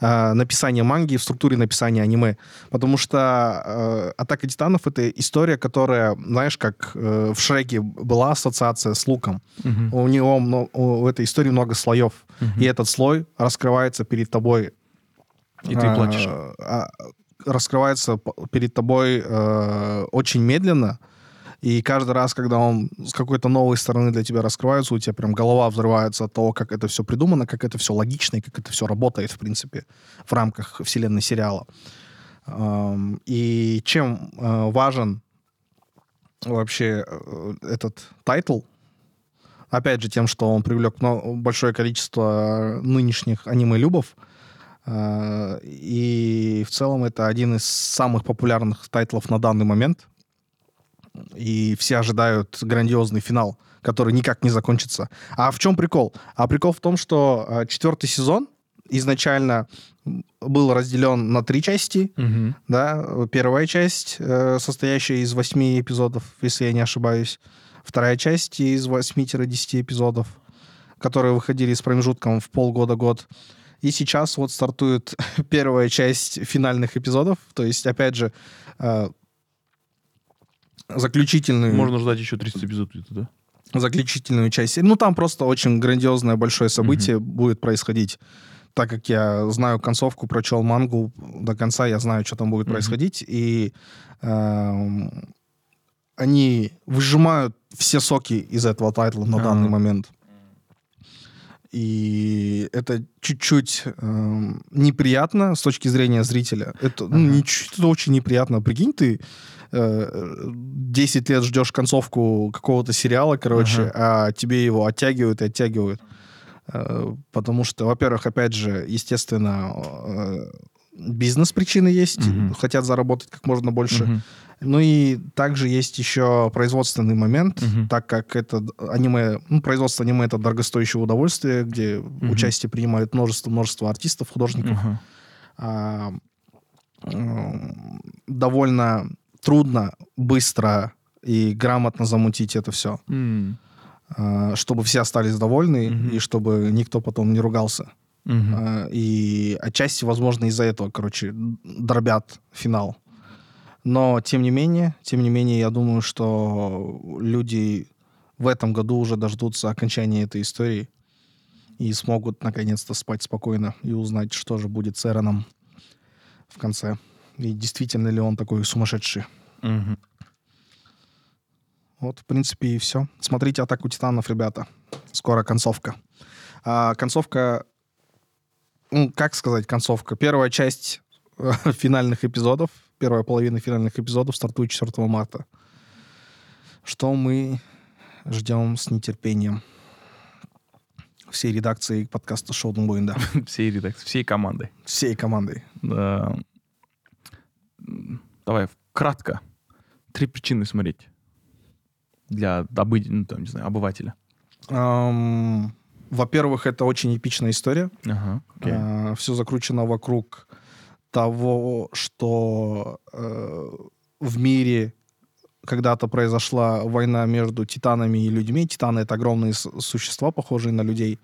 э, написания манги, в структуре написания аниме. Потому что э, «Атака титанов» — это история, которая, знаешь, как э, в Шреке была ассоциация с луком. Мгм. У него, мно- у этой истории много слоев. Мгм. И этот слой раскрывается перед тобой И ты плачешь. а, а, раскрывается перед тобой э, очень медленно, и каждый раз, когда он с какой-то новой стороны для тебя раскрывается, у тебя прям голова взрывается от того, как это все придумано, как это все логично и как это все работает, в принципе, в рамках вселенной сериала. И чем э, важен вообще э, этот тайтл, опять же, тем, что он привлек большое количество нынешних аниме-любов, Э, И в целом это один из самых популярных тайтлов на данный момент. И все ожидают грандиозный финал, который никак не закончится. А в чем прикол? А прикол в том, что э, четвертый сезон изначально был разделен на три части. Мгм. Да, первая часть, э, состоящая из восьми эпизодов, если я не ошибаюсь. Вторая часть из 8-10 эпизодов, которые выходили с промежутком в полгода-год. И сейчас вот стартует первая часть финальных эпизодов. То есть, опять же, э, заключительную, Можно ждать еще 30 эпизодов, где-то, да? заключительную часть. Ну, там просто очень грандиозное большое событие будет происходить. Так как я знаю концовку, прочел мангу до конца, я знаю, что там будет Мгм. происходить. И эм, они выжимают все соки из этого тайтла на Ага. данный момент. И это чуть-чуть эм, неприятно с точки зрения зрителя. Это, ну, Ага. не чуть- это очень неприятно. Прикинь, ты э, 10 лет ждешь концовку какого-то сериала, короче, а тебе его оттягивают и оттягивают. Э, Потому что, во-первых, опять же, естественно, э, бизнес-причины есть, Мгм. хотят заработать как можно больше. Мгм. Ну и также есть еще производственный момент, Мгм. так как это аниме, ну, производство аниме это дорогостоящее удовольствие, где участие принимают множество-множество артистов, художников. Ага. А, довольно трудно, быстро и грамотно замутить это все, М. чтобы все остались довольны Мгм. и чтобы никто потом не ругался. А, И отчасти, возможно, из-за этого, короче, дробят финал. Но, тем не менее, тем не менее, я думаю, что люди в этом году уже дождутся окончания этой истории и смогут наконец-то спать спокойно и узнать, что же будет с Эроном в конце. И действительно ли он такой сумасшедший. Мгм. Вот, в принципе, и все. Смотрите «Атаку титанов», ребята. Скоро концовка. А, концовка... Ну, как сказать концовка? Первая часть э, финальных эпизодов, первая половина финальных эпизодов стартует 4 марта. Что мы ждем с нетерпением. Всей редакции подкаста Шоу Дунгоинда. Всей редакции, всей командой. Всей командой. Да. Давай, кратко. Три причины смотреть. Для обы... ну, там, не знаю, обывателя. Ам, Во-первых, это очень эпичная история. Ага. окей. все закручено вокруг того, что э, в мире когда-то произошла война между титанами и людьми. Титаны — это огромные существа, похожие на людей,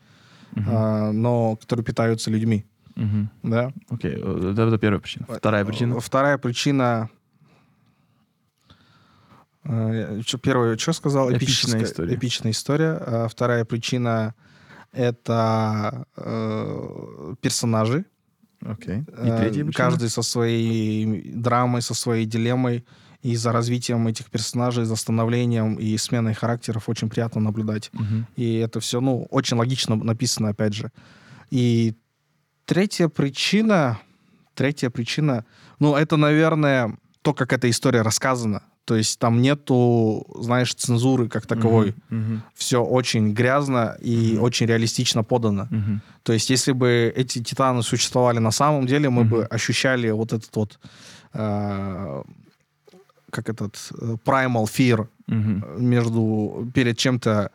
Мгм. а, но которые питаются людьми. Мгм. Да? Окей, э, это, это первая причина. Вторая причина. Вторая причина... э, Первую, что сказал? Эпичная история. Эпичная история. А Вторая причина — это э, персонажи. Окей. И Э, третья причина. Каждый со своей драмой, со своей дилеммой. И за развитием этих персонажей, за становлением и сменой характеров очень приятно наблюдать. Мгм. И это все, ну, очень логично написано, опять же. И третья причина, третья причина, ну, это, наверное, то, как эта история рассказана. То есть там нету, знаешь, цензуры как таковой. Мгм. Все очень грязно и Мгм. очень реалистично подано. Мгм. То есть, если бы эти титаны существовали на самом деле, мы бы Мгм. ощущали вот этот вот, э, как этот, э, primal fear Мгм. между, перед чем-то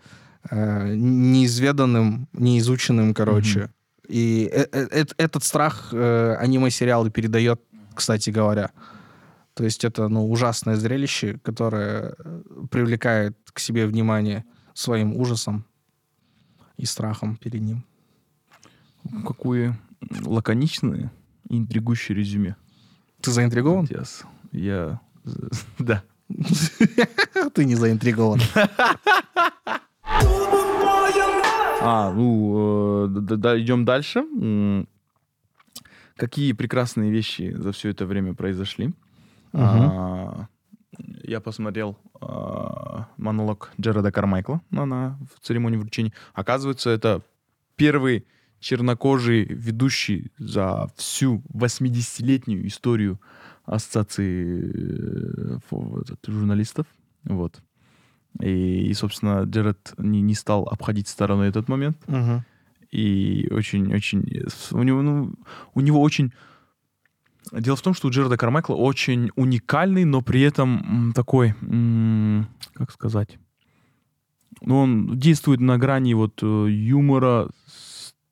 э, неизведанным, неизученным, короче. И э- э- этот страх э, аниме-сериалы передает, кстати говоря. То есть это, ну, ужасное зрелище, которое э, привлекает к себе внимание своим ужасом и страхом перед ним. Какое лаконичное и интригующее резюме. Ты заинтригован? Yes. Я... Да. Ты не заинтригован. А, ну, э, да, да, идем дальше. Какие прекрасные вещи за все это время произошли. А, Я посмотрел а, монолог Джереда Кармайкла на, на- в церемонии вручения. Оказывается, это первый чернокожий ведущий за всю 80-летнюю историю ассоциации э, этот, журналистов. Вот. И, и, собственно, Джеред не, не стал обходить стороной этот момент. Мгм. И очень-очень... У него, ну, у него очень... Дело в том, что у Джерарда Кармайкла очень уникальный, но при этом такой... Как сказать? Ну, он действует на грани вот э, юмора,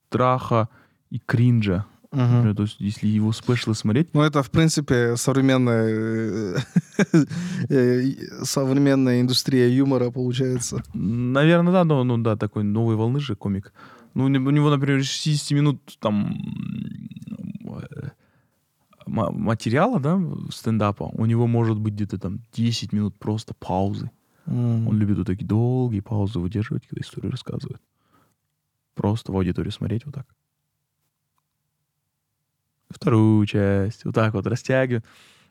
страха и кринжа. Например, То есть, если его спешлы смотреть, Ну, это, в принципе, современная, э, э, современная индустрия юмора, получается. Наверное, да, но ну да, такой новой волны же комик. Ну, у не- у него, например, из 60 минут там материала, да, стендапа, у него может быть где-то там 10 минут просто паузы. М. Он любит вот такие долгие паузы выдерживать, когда историю рассказывает. Просто в аудиторию смотреть вот так. Вторую часть, вот так вот растягивает.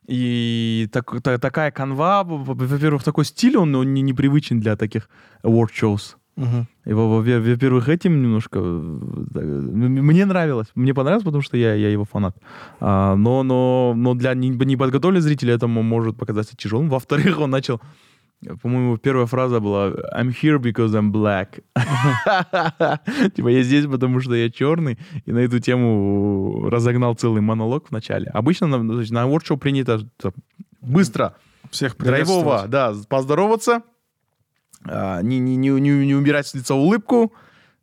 И так- та- такая канва, во-первых, такой стиль, он, он не, непривычен для таких award shows. Во- во- во-первых, этим немножко... э, Мне нравилось. Мне понравилось, потому что я, я его фанат. А, но, но, но для не- неподготовленных зрителей это может показаться тяжелым. Во-вторых, он начал... По-моему, первая фраза была «I'm here because I'm black». Типа, я здесь, потому что я черный. И на эту тему разогнал целый монолог в начале. Обычно на, на воркшоп принято быстро Всех драйвово, да, поздороваться, не, не, не, не, не убирать с лица улыбку,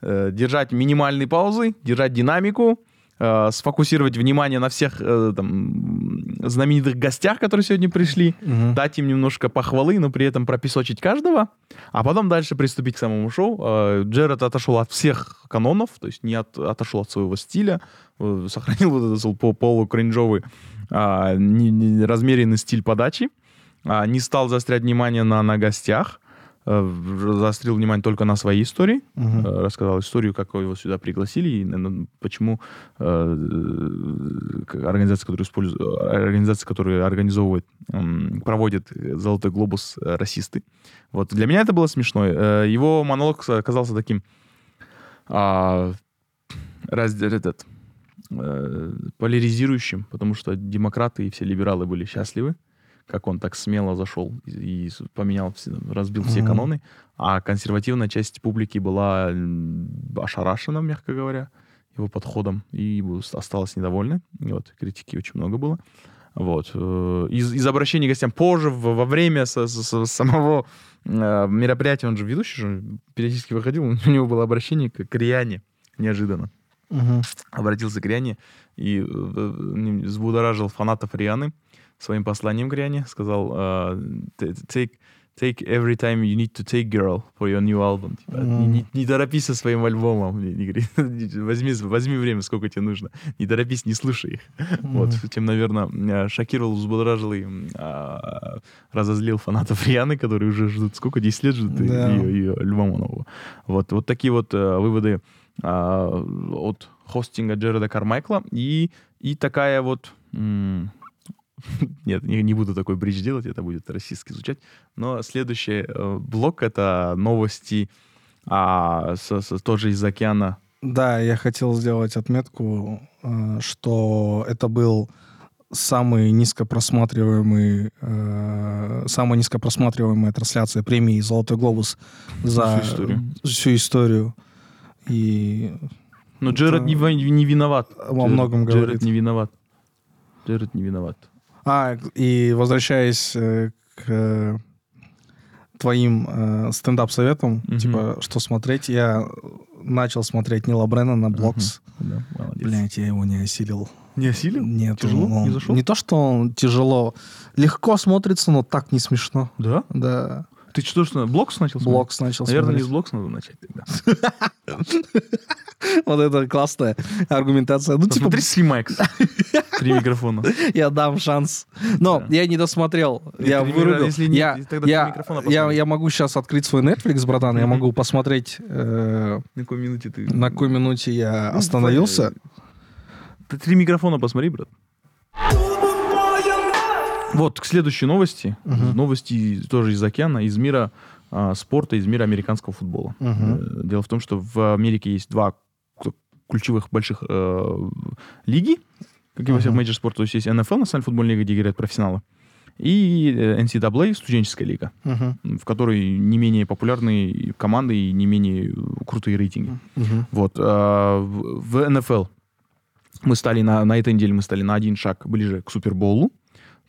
э, держать минимальные паузы, держать динамику, э, сфокусировать внимание на всех э, там, знаменитых гостях, которые сегодня пришли, Мгм. дать им немножко похвалы, но при этом пропесочить каждого, а потом дальше приступить к самому шоу. Джеред отошел от всех канонов, то есть не от- отошел от своего стиля, сохранил вот этот полукринжовый а, не- не- размеренный стиль подачи, а, не стал заострять внимание на, на гостях, заострил внимание только на своей истории, э, рассказал историю, как его сюда пригласили и почему э, организация, которая использует, организация, которая организовывает, проводит Золотой глобус э, расисты. Вот для меня это было смешно. Э, Его монолог оказался таким а, раз- этот э, поляризирующим, потому что демократы и все либералы были счастливы, как он так смело зашел и, поменял, разбил все каноны, а консервативная часть публики была ошарашена, мягко говоря, его подходом и осталась недовольна. И Вот, критики очень много было. Вот. э, Из, из обращений к гостям позже, в- во время со- со- самого э, мероприятия, он же ведущий, же, периодически выходил, у него было обращение к, к Риане неожиданно Мгм. обратился к Риане и э, э, взбудоражил фанатов Рианы своим посланием к Риане. Сказал, т- take, take every time you need to take, girl, for your new album. Типа, не, Мгм. не- не торопись со своим альбомом. Не- не возьми, возьми время, сколько тебе нужно. Не торопись, не слушай их. Вот, Мгм. тем, наверное, шокировал, взбудоражил и а, разозлил фанатов Рианы, которые уже ждут, сколько, 10 лет ждут Да. ее, ее альбома нового. Вот, вот такие вот э, выводы а, от хостинга Джереда Кармайкла. И, и такая вот... м, Нет, не, не буду такой бридж делать, это будет российски звучать. Но следующий э, блок — это новости а, с- с- тоже из океана. Да, я хотел сделать отметку, э, что это был самый низкопросматриваемый, э, самая низкопросматриваемая трансляция премии «Золотой глобус» за Всю историю. всю историю. И Но Джеред Это не, не виноват. во Джеред- многом Джеред говорит. не виноват. Джеред не виноват. А, и возвращаясь э, к э, твоим э, стендап-советом, Мгм. типа, что смотреть, я начал смотреть Нила Брена на Блокс. Да, молодец. Блять, я его не осилил. Не осилил? Нет, Тяжело? он- Не зашел? Не то, что он тяжело. Легко смотрится, но так не смешно. Да? Да. Ты что, что, Блокс начал смотреть? Блокс начал Наверное, не с смотреть. Блокс надо начать тогда. Вот это классная аргументация. Ну, типа, Посмотри Симакс. Три микрофона. я дам шанс. Но я не досмотрел. Я вырубил. Я, могу сейчас открыть свой Netflix, братан. Я могу посмотреть, э, На какой минуте ты... на какой минуте я Ну, остановился. Ты три микрофона посмотри, брат. Вот, к следующей новости. Мгм. Новости тоже из океана, из мира а, спорта, из мира американского футбола. Э, Дело в том, что в Америке есть два ключевых больших э, лиги, как и во всех major спорта. То есть есть НФЛ, Национальная футбольная лига, где играют профессионалы, и э, NCAA, студенческая лига, м, в которой не менее популярные команды и не менее э, крутые рейтинги. Мгм. Вот. а, В в НФЛ мы стали на, на этой неделе мы стали на один шаг ближе к Супербоулу.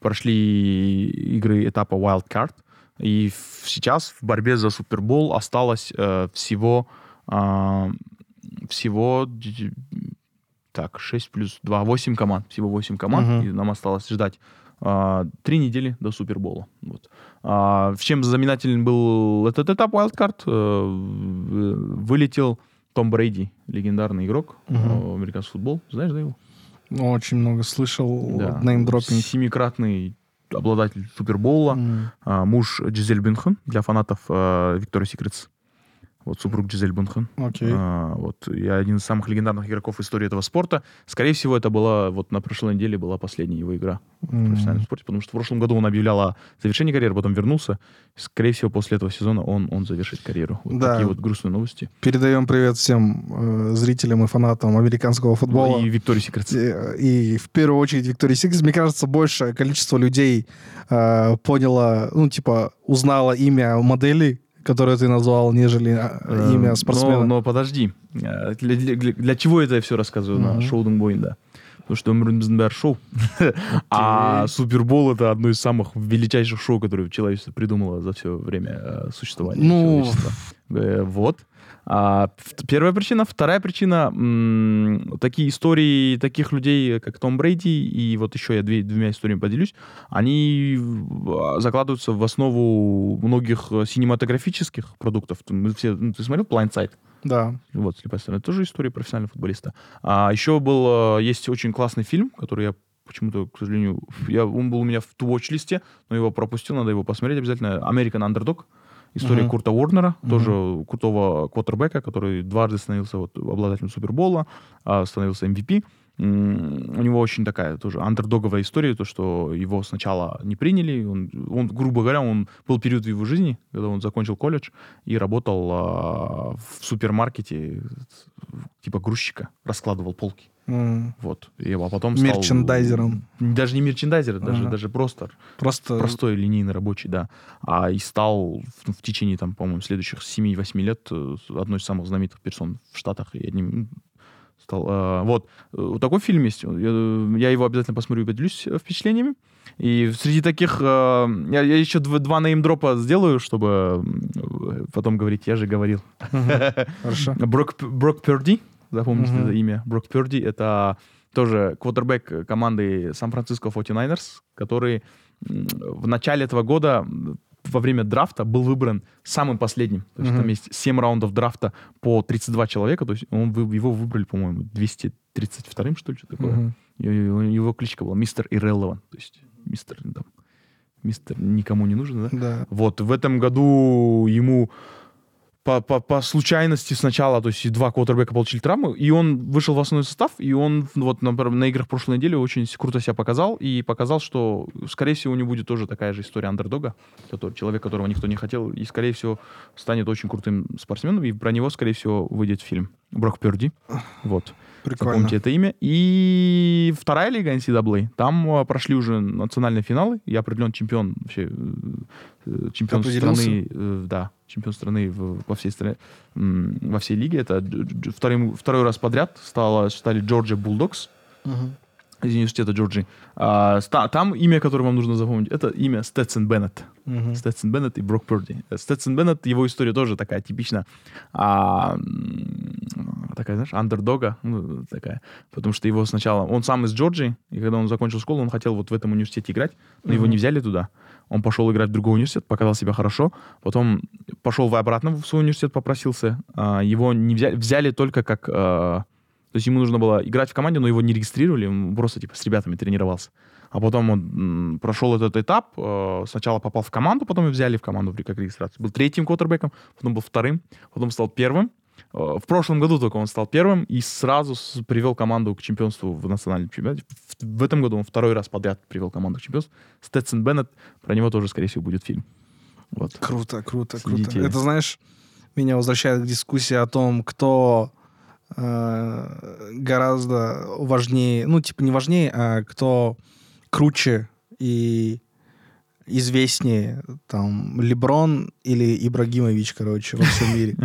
Прошли игры этапа Wild Card. И сейчас в борьбе за Супербол осталось э, всего а, всего так, 6 плюс 2, 8 команд. Всего 8 команд. Мгм. И нам осталось ждать а, три недели до Супербола. Вот. А, в чем знаменателен был этот этап Wildcard? Э, в- Вылетел Том Брейди, легендарный игрок Мгм. э, американский футбол. Знаешь, да, его? Очень много слышал. Да. Неймдропинг. Семикратный обладатель Супербола. М. А, муж Джизель Бюнхен для фанатов э, Victoria's Secrets. Вот супруг Джизель Бюнхен. Окей. А, вот я один из самых легендарных игроков в истории этого спорта. Скорее всего, это была вот на прошлой неделе была последняя его игра в М. профессиональном спорте, потому что в прошлом году он объявлял о завершении карьеры, потом вернулся. Скорее всего, после этого сезона он, он завершит карьеру. Вот Да. такие вот грустные новости. Передаем привет всем э, зрителям и фанатам американского футбола. И Victoria's Secret. Э, И в первую очередь Victoria's Secret. Мне кажется, большее количество людей э, поняло, ну, типа, узнало имя модели, которое ты назвал, нежели э, имя спортсмена. Но, но подожди. Э, Для, для- для- чего это я все рассказываю на шоу Дунгбоинда? Потому что Мрнбер шоу. А Супербол это одно из самых величайших шоу, которые человечество придумало за все время э, существования Ну, человечества. Вот. А, первая причина. Вторая причина. м, такие истории таких людей, как Том Брейди, и вот еще я две- двумя историями поделюсь, они в- закладываются в основу многих синематографических продуктов. Мы все, ну, ты смотрел Blindside? Да. Вот, «Слепая сторона». Это тоже история профессионального футболиста. А еще был, э, есть очень классный фильм, который я почему-то, к сожалению, я, он был у меня в ту-watch-листе, но его пропустил, надо его посмотреть обязательно. «American Underdog». История Мгм. Курта Уорнера, Мгм. тоже крутого квотербека, который дважды становился вот, обладателем Супербола, а, становился MVP. У него очень такая тоже андердоговая история, то, что его сначала не приняли. Он, он, грубо говоря, он был период в его жизни, когда он закончил колледж и работал а, в супермаркете типа грузчика, раскладывал полки. М. Вот. И, а потом стал... Мерчендайзером. Даже не мерчендайзер, даже, Ага. даже просто Просто... простой линейный рабочий, да. А и стал в, в течение, там, по-моему, следующих 7-8 лет э, одной из самых знаменитых персон в Штатах и одним стал. э, вот. Э, такой фильм есть. Я, я его обязательно посмотрю и поделюсь э, впечатлениями. И среди таких... э, я, я еще дв- два неймдропа сделаю, чтобы потом говорить, я же говорил. Хорошо. Брок, Брок Перди, запомните это имя. Брок Перди — это тоже квотербек команды Сан-Франциско 49ers, который в начале этого года во время драфта был выбран самым последним. То есть Мгм. там есть 7 раундов драфта по 32 человека. То есть он, его выбрали, по-моему, 232-м, что ли, что такое. Мгм. И Его кличка была Мистер Irrelevant. То есть мистер, там, мистер никому не нужен, да? Да. Вот, в этом году ему по, по, по случайности сначала, то есть два квотербека получили травмы, и он вышел в основной состав, и он вот на, на играх прошлой недели очень круто себя показал, и показал, что, скорее всего, у него будет тоже такая же история андердога, который, человек, которого никто не хотел, и, скорее всего, станет очень крутым спортсменом, и про него, скорее всего, выйдет фильм. Брок Перди. Вот. Прикольно. Запомните это имя. И вторая лига NCAA. Там а, прошли уже национальные финалы. Я определен чемпион вообще, э, э, чемпион страны, э, да, чемпион страны в- во всей стране, во всей лиге. Это вторым- второй раз подряд стало, стали Georgia Bulldogs. Мгм. из университета Джорджии. А, ста- там имя, которое вам нужно запомнить, это имя Сtetson Беннет. Мгм. Сtetson Беннет и Брок Перди. Сtetson Беннет, его история тоже такая типичная. А, такая, знаешь, андердога, ну, такая. Потому что его сначала... Он сам из Джорджии, и когда он закончил школу, он хотел вот в этом университете играть, но его Мгм. не взяли туда. Он пошел играть в другой университет, показал себя хорошо, потом пошел в- обратно в свой университет, попросился. А, Его не взяли, взяли только как... а, То есть ему нужно было играть в команде, но его не регистрировали, он просто типа с ребятами тренировался. А потом он прошел этот этап, э, сначала попал в команду, потом его взяли в команду как регистрацию. Был третьим квотербеком, потом был вторым, потом стал первым. Э, В прошлом году только он стал первым и сразу привел команду к чемпионству в национальном чемпионате. В, в этом году он второй раз подряд привел команду к чемпионству. Стэтсон Беннет, про него тоже, скорее всего, будет фильм. Вот. Круто, круто, Следите. круто. Это, знаешь, меня возвращает к дискуссии о том, кто э, гораздо важнее, ну, типа не важнее, а кто круче и известнее, там, Леброн или Ибрагимович, короче, во всем мире.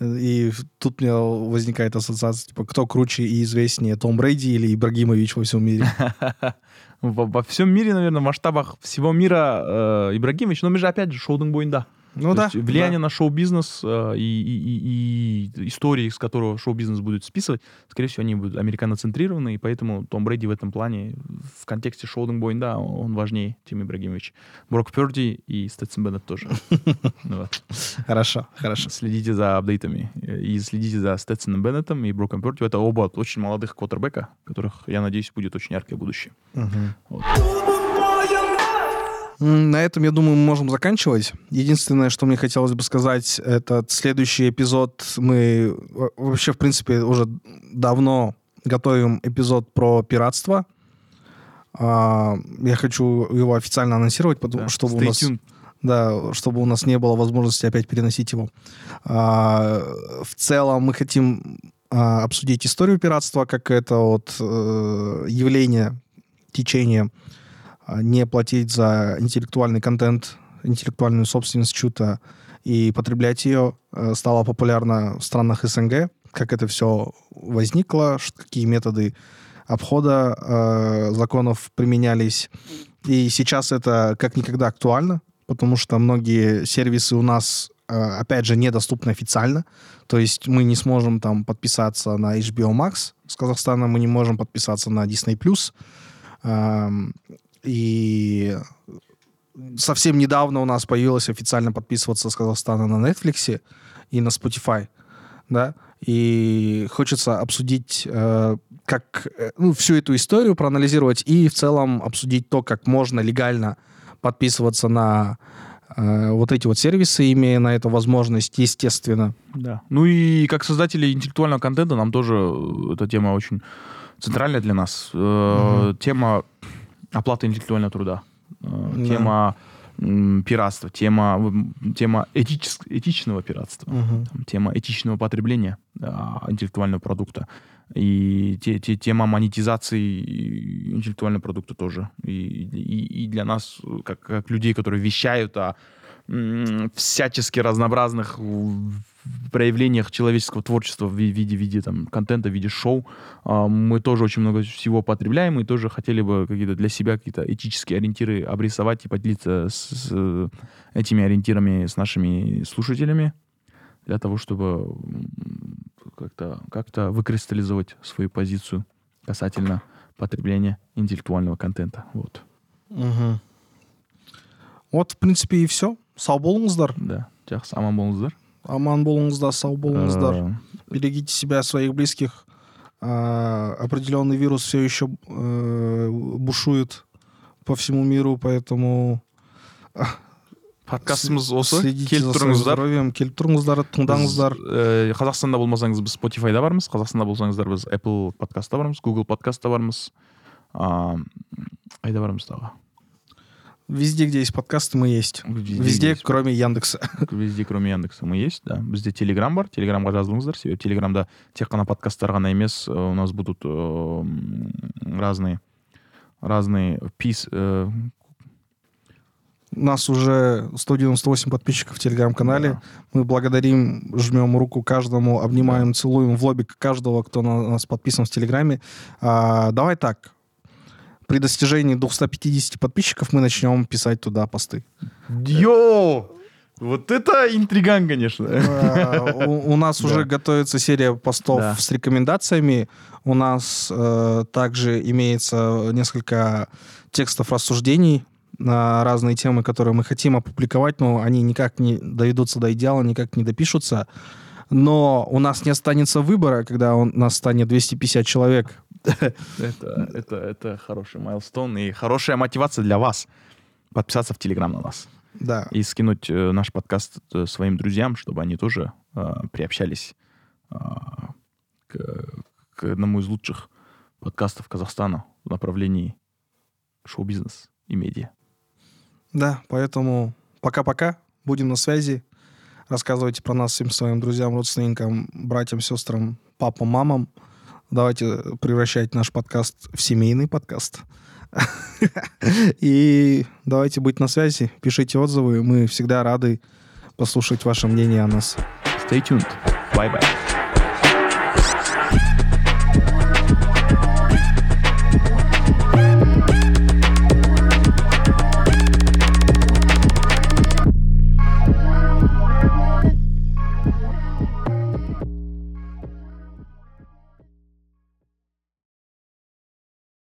И тут у меня возникает ассоциация, типа, кто круче и известнее, Том Брейди или Ибрагимович во всем мире? Во, всем мире, наверное, в масштабах всего мира э, Ибрагимович, но мы же опять же шоудинг бойнда. Ну То да. влияние да. на шоу-бизнес э, и, и- и- и истории, с которого шоу-бизнес будет списывать, скорее всего, они будут американоцентрированы, и поэтому Том Брэди в этом плане, в контексте шоудинг бойнда, он важнее, Тим Ибрагимович. Брок Перди и Стэтсон Беннет тоже. Хорошо, хорошо. Следите за апдейтами. э, И следите за Стэтсоном Беннетом и Броком Перди. Это оба очень молодых квотербека, которых, я надеюсь, будет очень яркое будущее. Вот. На этом, я думаю, мы можем заканчивать. Единственное, что мне хотелось бы сказать, это следующий эпизод. Мы во- вообще, в принципе, уже давно готовим эпизод про пиратство. А, Я хочу его официально анонсировать, потому Да. чтобы у нас, tuned. да, чтобы у нас не было возможности опять переносить его. А, В целом мы хотим а, обсудить историю пиратства, как это вот э, явление, течение не платить за интеллектуальный контент, интеллектуальную собственность чью-то и потреблять ее э, стало популярно в странах СНГ. Как это все возникло, какие методы обхода э, законов применялись. И сейчас это как никогда актуально, потому что многие сервисы у нас, э, опять же, недоступны официально. То есть мы не сможем там подписаться на HBO Max с Казахстана, мы не можем подписаться на Disney+. Эм, И совсем недавно у нас появилось официально подписываться с Казахстана на Netflix и на Spotify, да, и хочется обсудить, э, как, э, ну, всю эту историю проанализировать и в целом обсудить то, как можно легально подписываться на э, вот эти вот сервисы, имея на это возможность, естественно. Да. Ну и как создатели интеллектуального контента нам тоже э, эта тема очень центральная для нас. Э, Тема оплаты интеллектуального труда. Э, Да. Тема пиратства, тема, тема этичес- этичного пиратства, там, тема этичного потребления а, интеллектуального продукта. И те, те- тема монетизации интеллектуального продукта тоже. И, и, и для нас, как, как людей, которые вещают о всячески разнообразных в- проявлениях человеческого творчества в ви- виде, виде там, контента, в виде шоу, а, мы тоже очень много всего потребляем и тоже хотели бы какие-то для себя какие-то этические ориентиры обрисовать и поделиться с, с, этими ориентирами с нашими слушателями для того, чтобы как-то как выкристаллизовать свою позицию касательно потребления интеллектуального контента. Вот, Мгм. Вот, в принципе, и все. Сау болыңыздар. да. Жақсы, аман болыңыздар. Аман болыңыздар, сау болыңыздар. Э, берегите себя, своих близких. А, определенный вирус все еще э, бушует по всему миру, поэтому подкастымыз осы следите келіп тұрыңыздар здоровьем. Келіп тұрыңыздар, тыңдаңыздар. Э, қазақстанда болмасаңыз біз spotifyда бармыз қазақстанда болсаңыздар біз apple подкастта бармыз google подкастта бармыз а, қайда бармыз тағы Везде, где есть подкасты, мы есть. Везде, Везде, есть. кроме Яндекса. везде кроме яндекса мы есть да бізде телеграм бар телеграмға жазылыңыздар себебі телеграмда тек қана подкасттар ғана емес э, у нас будут э, разные разные пис э, У нас уже 198 подписчиков в Телеграм-канале. да. Мы благодарим, жмем руку каждому, обнимаем, целуем в лобик каждого, кто на нас подписан в Телеграме. А, давай так. При достижении 250 подписчиков мы начнем писать туда посты. Йоу! Вот это интриган, конечно. Э, У у нас Да. уже готовится серия постов Да. с рекомендациями. У нас э, также имеется несколько текстов рассуждений на разные темы, которые мы хотим опубликовать, но они никак не доведутся до идеала, никак не допишутся. Но у нас не останется выбора, когда у нас станет 250 человек. Это, это, это хороший майлстон и хорошая мотивация для вас подписаться в Телеграм на нас Да. и скинуть э, наш подкаст э, своим друзьям, чтобы они тоже э, приобщались э, к, к одному из лучших подкастов Казахстана в направлении шоу-бизнес и медиа. Да, поэтому пока-пока. Будем на связи. Рассказывайте про нас всем своим друзьям, родственникам, братьям, сестрам, папам, мамам. Давайте превращать наш подкаст в семейный подкаст. И давайте быть на связи. Пишите отзывы. Мы всегда рады послушать ваше мнение о нас. Stay tuned. Bye-bye.